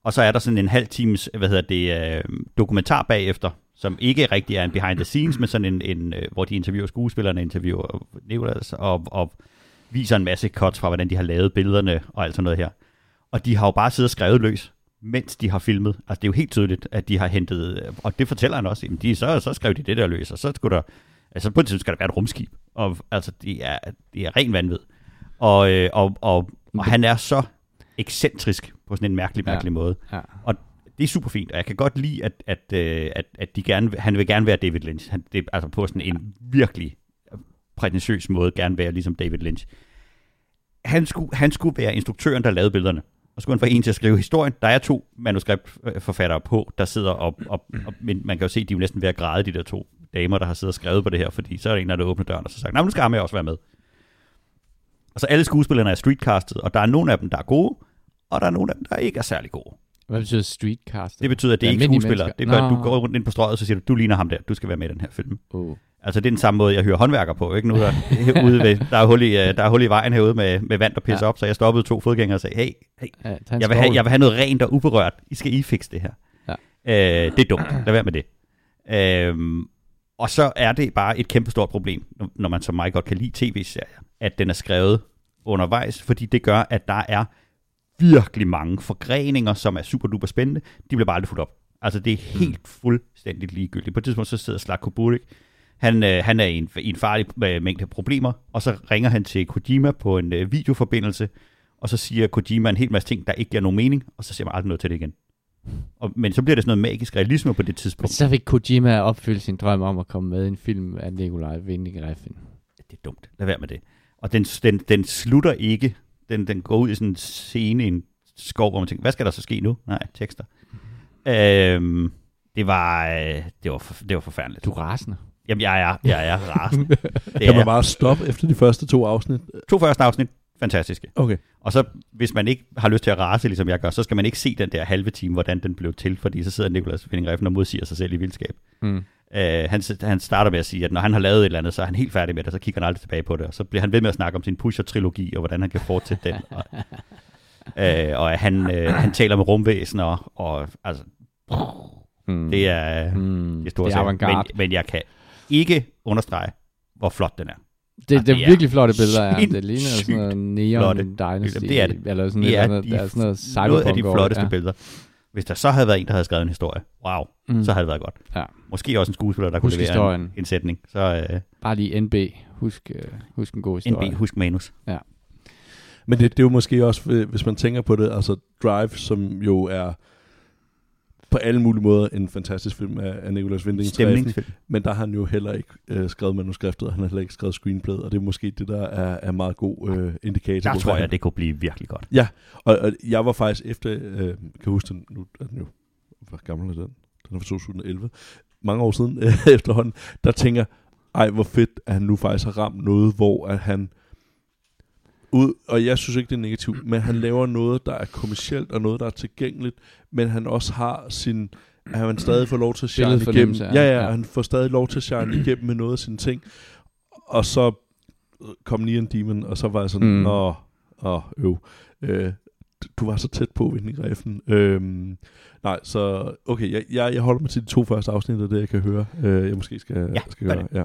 Og så er der sådan en halv times, hvad hedder det, øh, dokumentar bagefter, som ikke rigtig er en behind the scenes, men sådan en, en øh, hvor de interviewer skuespillerne, interviewer Nicolas, og, og viser en masse cuts fra, hvordan de har lavet billederne og alt sådan noget her. Og de har jo bare siddet og skrevet løs, mens de har filmet. Altså det er jo helt tydeligt, at de har hentet, øh, og det fortæller han også, jamen, de, så, så skrev de det der løs, og så skulle der, altså på et tidspunkt skal der være et rumskib, og altså det er, det er ren vanvid. Og, øh, og, og, og han er så ekscentrisk på sådan en mærkelig, Ja. mærkelig måde. Ja. Og det er super fint, og jeg kan godt lide, at, at, øh, at, at de gerne, han vil gerne være David Lynch. Han, det, altså på sådan en virkelig prætentiøs måde, gerne være ligesom David Lynch. Han skulle, han skulle være instruktøren, der lavede billederne. Og skulle han få en til at skrive historien. Der er to manuskriptforfattere på, der sidder op, op, op men man kan jo se, at de er jo næsten ved at græde, de der to damer, der har siddet og skrevet på det her, fordi så er der en, der åbner døren, og så sagt, nej, nu skal ham også være med. Og så alle skuespillerne er streetcastet, og der er nogle af dem, der er gode, og der er nogle af dem, der ikke er særlig gode. Hvad betyder streetcast? Det betyder, at det er ikke mennesker. Det bare, Nå. du går rundt ind på strøget, og så siger du, du ligner ham der, du skal være med i den her film. Oh. Altså det er den samme måde, jeg hører håndværker på, ikke? Nu er ude ved, der, er hul i, øh, der er hul i vejen herude med, med vand, der pisser Ja. op, så jeg stoppede to fodgængere og sagde, hey, hey Ja, jeg, vil have, jeg vil have noget rent og uberørt. I skal I fikse det her. Ja. Øh, det er dumt. Lad være med det. Øhm, og så er det bare et kæmpestort problem, når- når man som mig godt kan lide tv-serier, at den er skrevet undervejs, fordi det gør, at der er virkelig mange forgreninger, som er super duper spændende. De bliver bare aldrig fuldt op. Altså det er helt fuldstændig ligegyldigt. På et tidspunkt så sidder Slatko Burik, han, øh, han er i en, i en farlig øh, mængde problemer, og så ringer han til Kojima på en øh, videoforbindelse, og så siger Kojima en hel masse ting, der ikke giver nogen mening, og så siger man aldrig noget til det igen. Og, men så bliver det sådan noget magisk realisme på det Men tidspunkt. så fik Kojima opfylde sin drøm om at komme med i en film af Nikolaj Winding Refn. Det er dumt. Lad være med det. Og den, den, den slutter ikke. Den, den går ud i sådan en scene i en skov, hvor man tænker, hvad skal der så ske nu? Nej, tekster. Øhm, det var, øh, det var, for, det var forfærdeligt. Du er rasende. Jamen, jeg er, jeg er rasende. Det Kan man bare stoppe efter de første to afsnit? to første afsnit, fantastiske. Okay. Og så, hvis man ikke har lyst til at rase, ligesom jeg gør, så skal man ikke se den der halve time, hvordan den blev til, fordi så sidder Nicolas Winding Refn og modsiger sig selv i vildskab. Mm. Uh, han, han starter med at sige, at når han har lavet et eller andet, så er han helt færdig med det, og så kigger han aldrig tilbage på det, og så bliver han ved med at snakke om sin Pusher-trilogi, og hvordan han kan fortsætte den. Og, uh, og at han, uh, han taler med rumvæsener, og altså, Mm. det er, mm. det er avantgarde. men, men jeg kan ikke understrege, hvor flot den er. Det, det, det er virkelig flotte billeder. Ja. Det ligner sådan noget Neon flotte Dynasty. Det er det. Eller sådan Det er, noget, de, der er sådan noget cyberpunk noget af de flotteste ja. billeder. Hvis der så havde været en, der havde skrevet en historie, wow, Mm. så havde det været godt. Ja. Måske også en skuespiller, der kunne Husk levere historien. en, en sætning. Så uh, Bare lige NB. Husk, uh, husk en god historie. NB, husk manus. Men det, det er jo måske også, øh, hvis man tænker på det, altså Drive, som jo er på alle mulige måder en fantastisk film af, af Nicolas Winding Refn, men der har han jo heller ikke øh, skrevet manuskriptet, og han har heller ikke skrevet screenplayet, og det er måske det, der er, er meget god øh, indikator. Der tror jeg, han- det kunne blive virkelig godt. Og, og jeg var faktisk efter, øh, kan huske den, nu er den jo, hvor gammel er den? Den er fra 2011. Mange år siden øh, efterhånden, der tænker, ej hvor fedt, at han nu faktisk har ramt noget, hvor at han ud, og jeg synes ikke, det er negativt, men han laver noget, der er kommercielt, og noget, der er tilgængeligt, men han også har sin, at han stadig får lov til at shine igennem. Ja, ja. ja, han får stadig lov til at shine igennem med noget af sine ting. Og så kom Neon Demon, og så var jeg sådan, Mm. åh, åh, øv. Øh, du var så tæt på, Vinding Refn. Øhm, nej, så okay, jeg, jeg, jeg holder mig til de to første afsnit af det, jeg kan høre. Øh, jeg måske skal, Ja, skal gør gøre. Ja.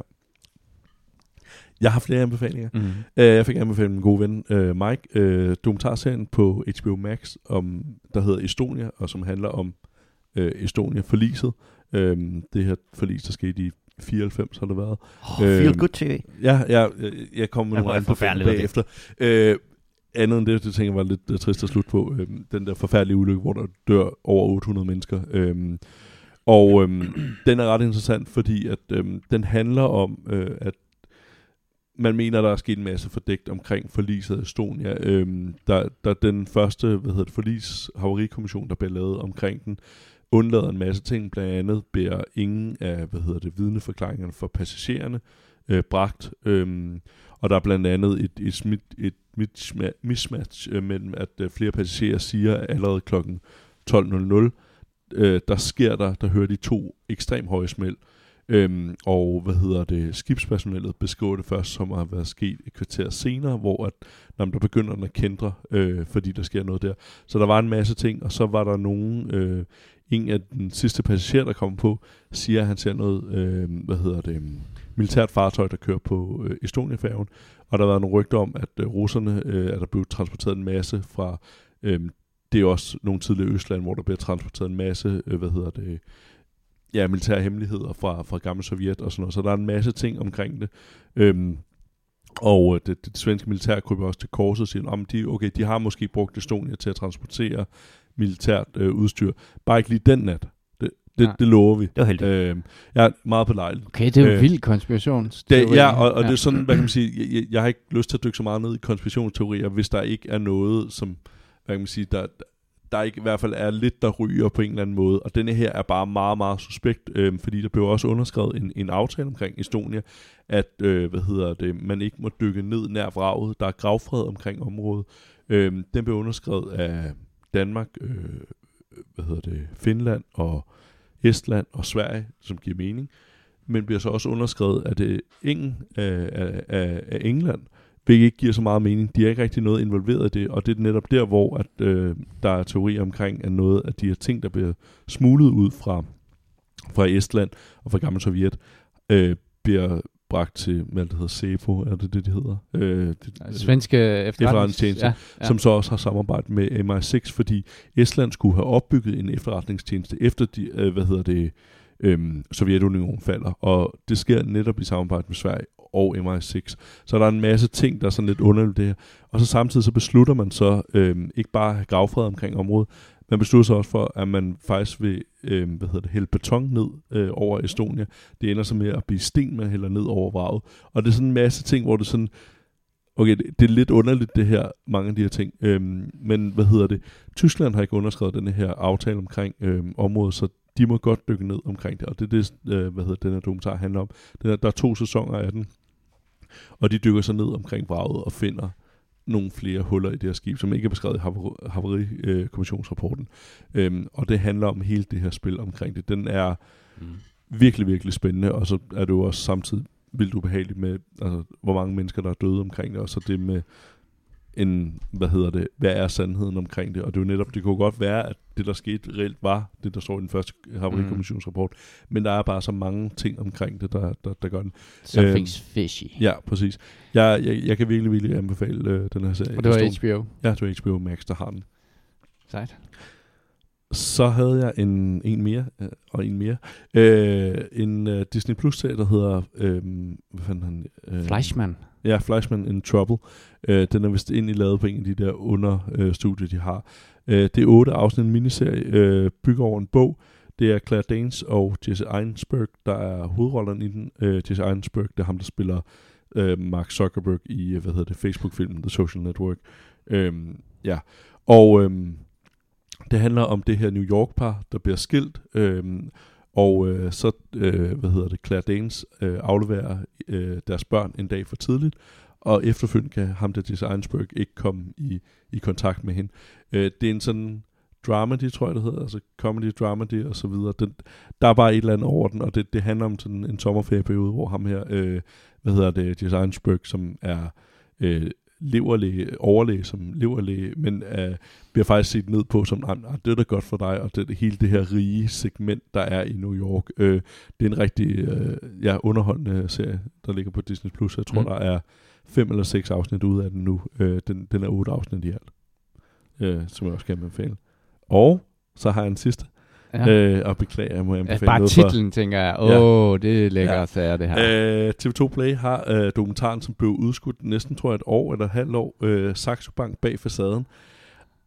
Jeg har flere anbefalinger. Mm. Øh, jeg fik anbefalet min gode ven øh, Mike, øh, dokumentarserien på HBO Max, om, der hedder Estonia, og som handler om øh, Estonia-forliset. Øh, det her forlis, der skete i 94, har det været. Oh, feel Øhm, good TV. Ja, ja jeg, jeg kommer med Ja, nogle er anbefalinger bagefter. Øh, andet end det, det tænker jeg var lidt uh, trist at slutte på. Øhm, den der forfærdelige ulykke, hvor der dør over 800 mennesker. Øhm, og øhm, den er ret interessant, fordi at øhm, den handler om, øh, at man mener, der er sket en masse fordækt omkring forliset af Estonia. Øhm, der, der den første hvad hedder det, forlis havarikommission, der blev lavet omkring den, undlader en masse ting. Blandt andet bliver ingen af hvad hedder det, vidneforklaringerne for passagererne øh, bragt. Øhm, og der er blandt andet et, et, smit, et mismatch øh, mellem, at øh, flere passagerer siger at allerede kl. 12.00, øh, der sker der, der hører de to ekstrem høje smæld. Øhm, og hvad hedder det, skibspersonellet beskriver det først som at have været sket et kvarter senere, hvor at, når der begynder at kendre, øh, fordi der sker noget der. Så der var en masse ting, og så var der nogen, øh, en af den sidste passager, der kom på, siger, at han ser noget, øh, hvad hedder det, militært fartøj, der kører på øh, Estonia-færgen, og der har været nogle rygter om, at øh, russerne, øh, at der blev transporteret en masse fra, øh, det er også nogle tidligere Østland, hvor der bliver transporteret en masse, øh, hvad hedder det, ja, militære hemmeligheder fra, fra gamle Sovjet og sådan noget. Så der er en masse ting omkring det. Øhm, og øh, det, det, svenske militær kryber også til korset og siger, at de, okay, de har måske brugt Estonia til at transportere militært øh, udstyr. Bare ikke lige den nat. Det, det, det lover vi. Det var heldigt. Øh, jeg er meget på lejl. Okay, det er jo øh, vild konspiration. Det, ja, og, og ja. det er sådan, hvad kan man sige, jeg, jeg har ikke lyst til at dykke så meget ned i konspirationsteorier, hvis der ikke er noget, som, hvad kan man sige, der, der ikke i hvert fald er lidt, der ryger på en eller anden måde. Og denne her er bare meget, meget suspekt, øh, fordi der blev også underskrevet en, en aftale omkring Estonia, at øh, hvad hedder det, man ikke må dykke ned nær vraget. Der er gravfred omkring området. Øh, den blev underskrevet af Danmark, øh, hvad hedder det, Finland og Estland og Sverige, som giver mening, men bliver så også underskrevet af det ingen øh, af, af, af England, hvilket ikke giver så meget mening. De er ikke rigtig noget involveret i det, og det er netop der, hvor at, øh, der er teorier omkring, at noget af de her ting, der bliver smuglet ud fra, fra Estland og fra Gamle Sovjet, øh, bliver bragt til, hvad det hedder, SEPO, er det det, det hedder? Øh, det, altså, Svenske efterretningstjeneste, ja, ja. som så også har samarbejdet med MI6, fordi Estland skulle have opbygget en efterretningstjeneste efter de, øh, hvad hedder det, øhm, Sovjetunionen falder, og det sker netop i samarbejde med Sverige og MI6. Så der er en masse ting, der er sådan lidt underligt det her. Og så samtidig så beslutter man så øhm, ikke bare at have gravfred omkring området, man beslutter sig også for, at man faktisk vil øh, hvad hedder det, hælde beton ned øh, over Estonia. Det ender så med at blive sten, man hælder ned over vraget. Og det er sådan en masse ting, hvor det sådan, okay, det, det er lidt underligt det her, mange af de her ting. Øhm, men hvad hedder det? Tyskland har ikke underskrevet den her aftale omkring øhm, området, så de må godt dykke ned omkring det. Og det er det, øh, hvad hedder den her dokumentar handler om. Den er, der er to sæsoner af den. Og de dykker så ned omkring vraget og finder nogle flere huller i det her skib, som ikke er beskrevet i havarikommissionsrapporten. Øh, øhm, og det handler om hele det her spil omkring det. Den er mm. virkelig, virkelig spændende, og så er det jo også samtidig vildt ubehageligt med, altså, hvor mange mennesker, der er døde omkring det, og så det med en, hvad hedder det, hvad er sandheden omkring det? Og det er jo netop, det kunne godt være, at det, der skete reelt, var det, der står i den første havarikommissionsrapport. Mm. Men der er bare så mange ting omkring det, der, der, der gør den. Something's øhm, fishy. Ja, præcis. Jeg, jeg, jeg kan virkelig, virkelig anbefale øh, den her serie. Og det var HBO? Ja, det var HBO Max, der har den. Sejt. Så havde jeg en, en mere, øh, og en mere. Øh, en øh, Disney Plus-serie, der hedder... Øh, hvad fanden han? Øh, Fleischman. Ja, Fleischman in Trouble. Øh, den er vist egentlig lavet på en af de der understudier, øh, de har. Øh, det er otte afsnit en miniserie, øh, bygger over en bog. Det er Claire Danes og Jesse Einsberg, der er hovedrollerne i den. Øh, Jesse Einsberg, det er ham, der spiller øh, Mark Zuckerberg i, hvad hedder det, Facebook-filmen The Social Network. Øh, ja, og øh, det handler om det her New York-par, der bliver skilt, øh, og øh, så, øh, hvad hedder det, Claire Danes øh, afleverer øh, deres børn en dag for tidligt, og efterfølgende kan ham der Designsburg ikke komme i, i kontakt med hende. Øh, det er en sådan dramedy, tror jeg det hedder, altså comedy, dramedy og så videre. Den, der er bare et eller andet over den, og det, det handler om sådan en sommerferieperiode, hvor ham her, øh, hvad hedder det, Jesse Einsberg, som er øh, leverlæge, overlæge som leverlæge, men uh, bliver faktisk set ned på som, ah, det er da godt for dig, og det, hele det her rige segment, der er i New York. Uh, det er en rigtig uh, ja, underholdende serie, der ligger på Disney+. Plus. Jeg tror, mm. der er fem eller seks afsnit ud af den nu. Uh, den, den er otte afsnit i alt, uh, som jeg også kan anbefale. Og så har jeg en sidste. Ja. Øh, og beklager, jeg må Ja, anbefale bare noget for- titlen, tænker jeg. Åh, oh, det er lækkert Ja. ja. sager, det her. Øh, TV2 Play har øh, dokumentaren, som blev udskudt næsten, tror jeg, et år eller et halvt år, øh, Saxo Bank bag facaden.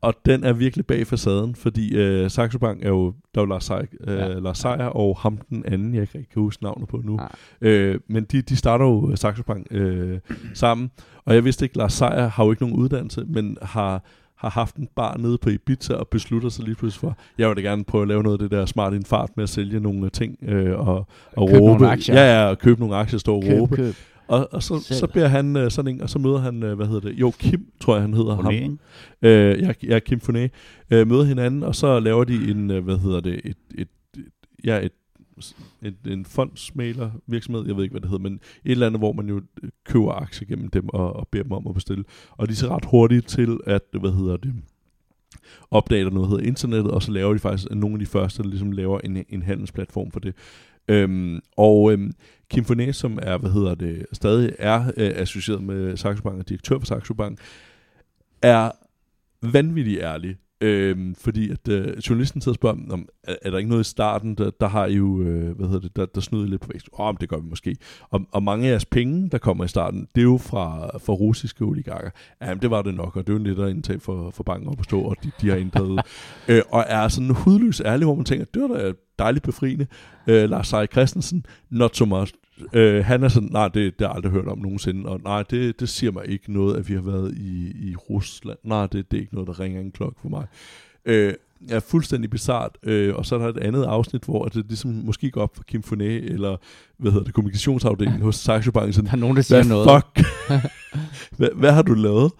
Og den er virkelig bag facaden, fordi øh, Saxo Bank er jo, der er jo Lars, Seier, øh, Ja. ja. Lars Seier og ham den anden, jeg ikke kan huske navnet på nu. Nej. Øh, men de, de starter jo Saxo Bank øh, sammen, og jeg vidste ikke, Lars Seier har jo ikke nogen uddannelse, men har har haft en bar nede på Ibiza og beslutter sig lige pludselig for, jeg vil da gerne prøve at lave noget af det der smart infart med at sælge nogle øh, ting øh, og, og Købe råbe. nogle aktier. Ja, ja, og købe nogle aktier, stå og Køb, råbe. køb. Og, og så, Selv. så bliver han øh, sådan en, og så møder han, øh, hvad hedder det, jo, Kim, tror jeg han hedder ham. Monet, ikke? Øh, ja, ja, Kim Foné. Øh, møder hinanden, og så laver de en, øh, hvad hedder det, et, et, et ja, et, en, en fondsmaler virksomhed, jeg ved ikke, hvad det hedder, men et eller andet, hvor man jo øh, køber aktier gennem dem og, og beder dem om at bestille. Og de er så ret hurtigt til, at, øh, hvad hedder det, opdage, der noget hedder internettet, og så laver de faktisk nogle af de første, der ligesom laver en, en handelsplatform for det. Øhm, og øhm, Kim Foné, som er, hvad hedder det, stadig er øh, associeret med Saxo Bank og direktør for Saxo Bank, er vanvittigt ærlig. Øhm, fordi at øh, journalisten sidder og spørger, om, er, er der ikke noget i starten, der, der har I jo, øh, hvad hedder det, der, der snyder lidt på vækst? Åh, oh, det gør vi måske. Og, og mange af jeres penge, der kommer i starten, det er jo fra, fra russiske oligarker. Jamen, det var det nok, og det er jo lidt at indtag for, for banken op at stå, og de, de har inddrevet. øh, og er sådan hudløs ærlig, hvor man tænker, det var da dejligt befriende. Øh, Lars Seier Christensen, not so much. Øh, han er sådan, nej, det, det har jeg aldrig hørt om nogensinde, og nej, det, det siger mig ikke noget, at vi har været i, i Rusland. Nej, det, det er ikke noget, der ringer en klokke for mig. Øh, er fuldstændig bizart, øh, og så er der et andet afsnit, hvor det ligesom måske går op for Kim Foné, eller hvad hedder det, kommunikationsafdelingen hos Saxo Bank, sådan, Der er nogen, der siger hvad noget. fuck? hvad, hvad har du lavet?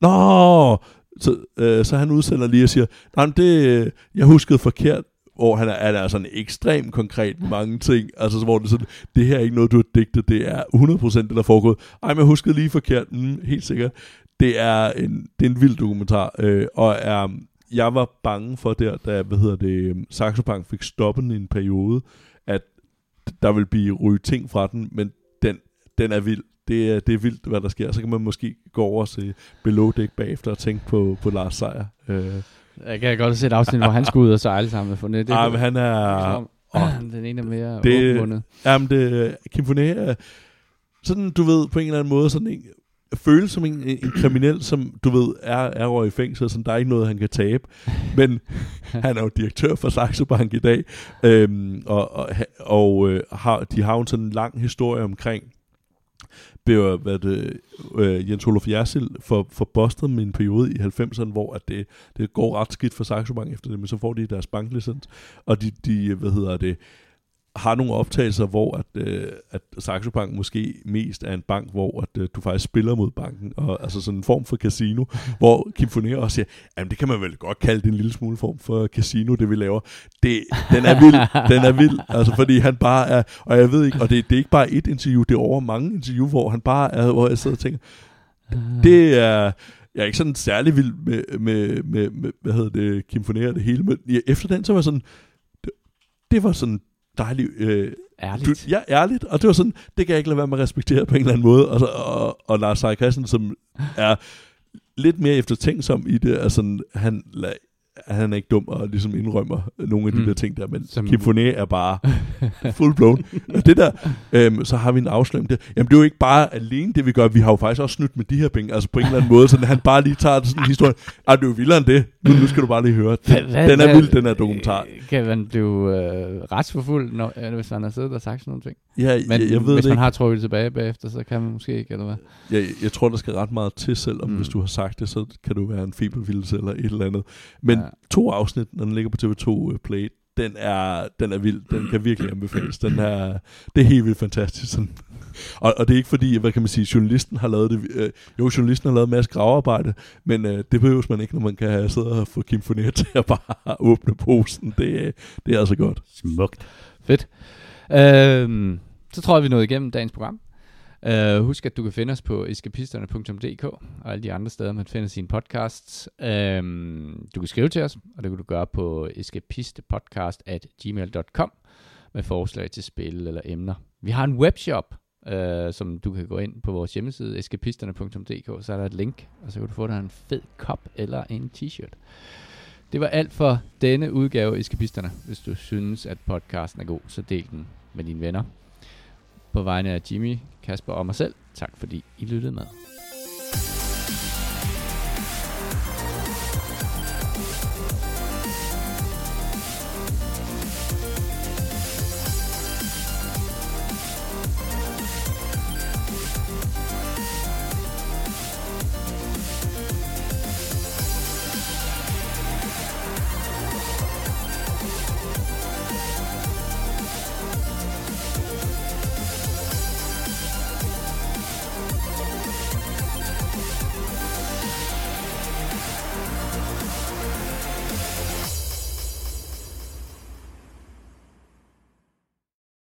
Nå, så, øh, så han udsender lige og siger, nej, det, øh, jeg huskede forkert, hvor han er, han er sådan ekstremt konkret mange ting, altså hvor det sådan, det her er ikke noget, du har digtet, det er 100% det, der er foregået. Ej, men jeg huskede lige forkert, mm, helt sikkert. Det er en, det er en vild dokumentar, øh, og er, jeg var bange for der, da, hvad hedder det, øhm, Saxo Bank fik stoppet i en periode, at der vil blive ryge ting fra den, men den, den er vild. Det er, det er vildt, hvad der sker. Så kan man måske gå over og se Below Deck bagefter og tænke på, på Lars Seier. Øh, jeg kan godt se et afsnit, hvor han skal ud og sejle sammen med Fonet. Det ej, men han er... Som, den ene er mere Det- åbenmundet. Jamen, det, Kim er sådan, du ved, på en eller anden måde, sådan en, føles som en, en kriminel, som du ved, er, er over i fængsel, så der er ikke noget, han kan tabe. Men han er jo direktør for Saxo Bank i dag, øhm, og, og, og øh, har, de har jo sådan en lang historie omkring, blev, hvad det, øh, Jens Olof Jersil for, for Boston med en periode i 90'erne, hvor at det, det går ret skidt for Saxo Bank efter det, men så får de deres banklicens, og de, de hvad hedder det, har nogle optagelser, hvor at, øh, at Saxo Bank måske mest er en bank, hvor at, øh, du faktisk spiller mod banken, og altså sådan en form for casino, hvor Kim Foné også siger, jamen det kan man vel godt kalde det en lille smule form for casino, det vi laver. Det, den er vild, den er vild, altså fordi han bare er, og jeg ved ikke, og det, det er ikke bare et interview, det er over mange interview, hvor han bare er, hvor jeg sidder og tænker, det er, jeg er ikke sådan særlig vild med, med, med, med hvad hedder det, Kim Foné og det hele, men efter den, så var jeg sådan, det var sådan dejligt, øh, Ærligt. du, ja, ærligt, og det var sådan, det kan jeg ikke lade være med at respektere på en eller anden måde, og, så, og, og Lars Seier Christensen, som er lidt mere eftertænksom i det, altså han, la- han er ikke dum og ligesom indrømmer nogle af de Mm. der ting der, men Som- Kim Foné er bare full blown. Og det der, øhm, så har vi en afsløring der. Jamen det er jo ikke bare alene det, vi gør. Vi har jo faktisk også snydt med de her penge, altså på en eller anden måde, så han bare lige tager sådan en historie. Ej, det er jo vildere end det. Nu, nu skal du bare lige høre. Den, den er vild, den her dokumentar. Kan man blive øh, retsforfulgt, når, øh, hvis man har siddet og sagt sådan nogle ting? Ja, Men jeg, jeg ved hvis det man ikke. har trukket tilbage bagefter, så kan man måske ikke, eller hvad? Jeg, jeg tror, der skal ret meget til, selvom Mm. hvis du har sagt det, så kan du være en febervildelse eller et eller andet. Men Ja. ja. to afsnit, når den ligger på TV2 øh, Play, den er, den er vild. Den kan virkelig anbefales. Den er, det er helt vildt fantastisk. Sådan. Og, og det er ikke fordi, hvad kan man sige, journalisten har lavet det. Øh, jo, journalisten har lavet en masse gravearbejde, men øh, det behøves man ikke, når man kan have siddet og få Kim Fonet til at bare åbne posen. Det, det er altså godt. Smukt. Fedt. Øhm, så tror jeg, vi nåede nået igennem dagens program. Uh, husk, at du kan finde os på eskapisterne.dk og alle de andre steder, man finder sine podcasts. Uh, du kan skrive til os, og det kan du gøre på eskapistepodcast at gmail.com med forslag til spil eller emner. Vi har en webshop, uh, som du kan gå ind på vores hjemmeside, eskapisterne.dk, så er der et link, og så kan du få dig en fed kop eller en t-shirt. Det var alt for denne udgave af Eskapisterne. Hvis du synes, at podcasten er god, så del den med dine venner. På vegne af Jimmy, Kasper og mig selv, tak fordi I lyttede med.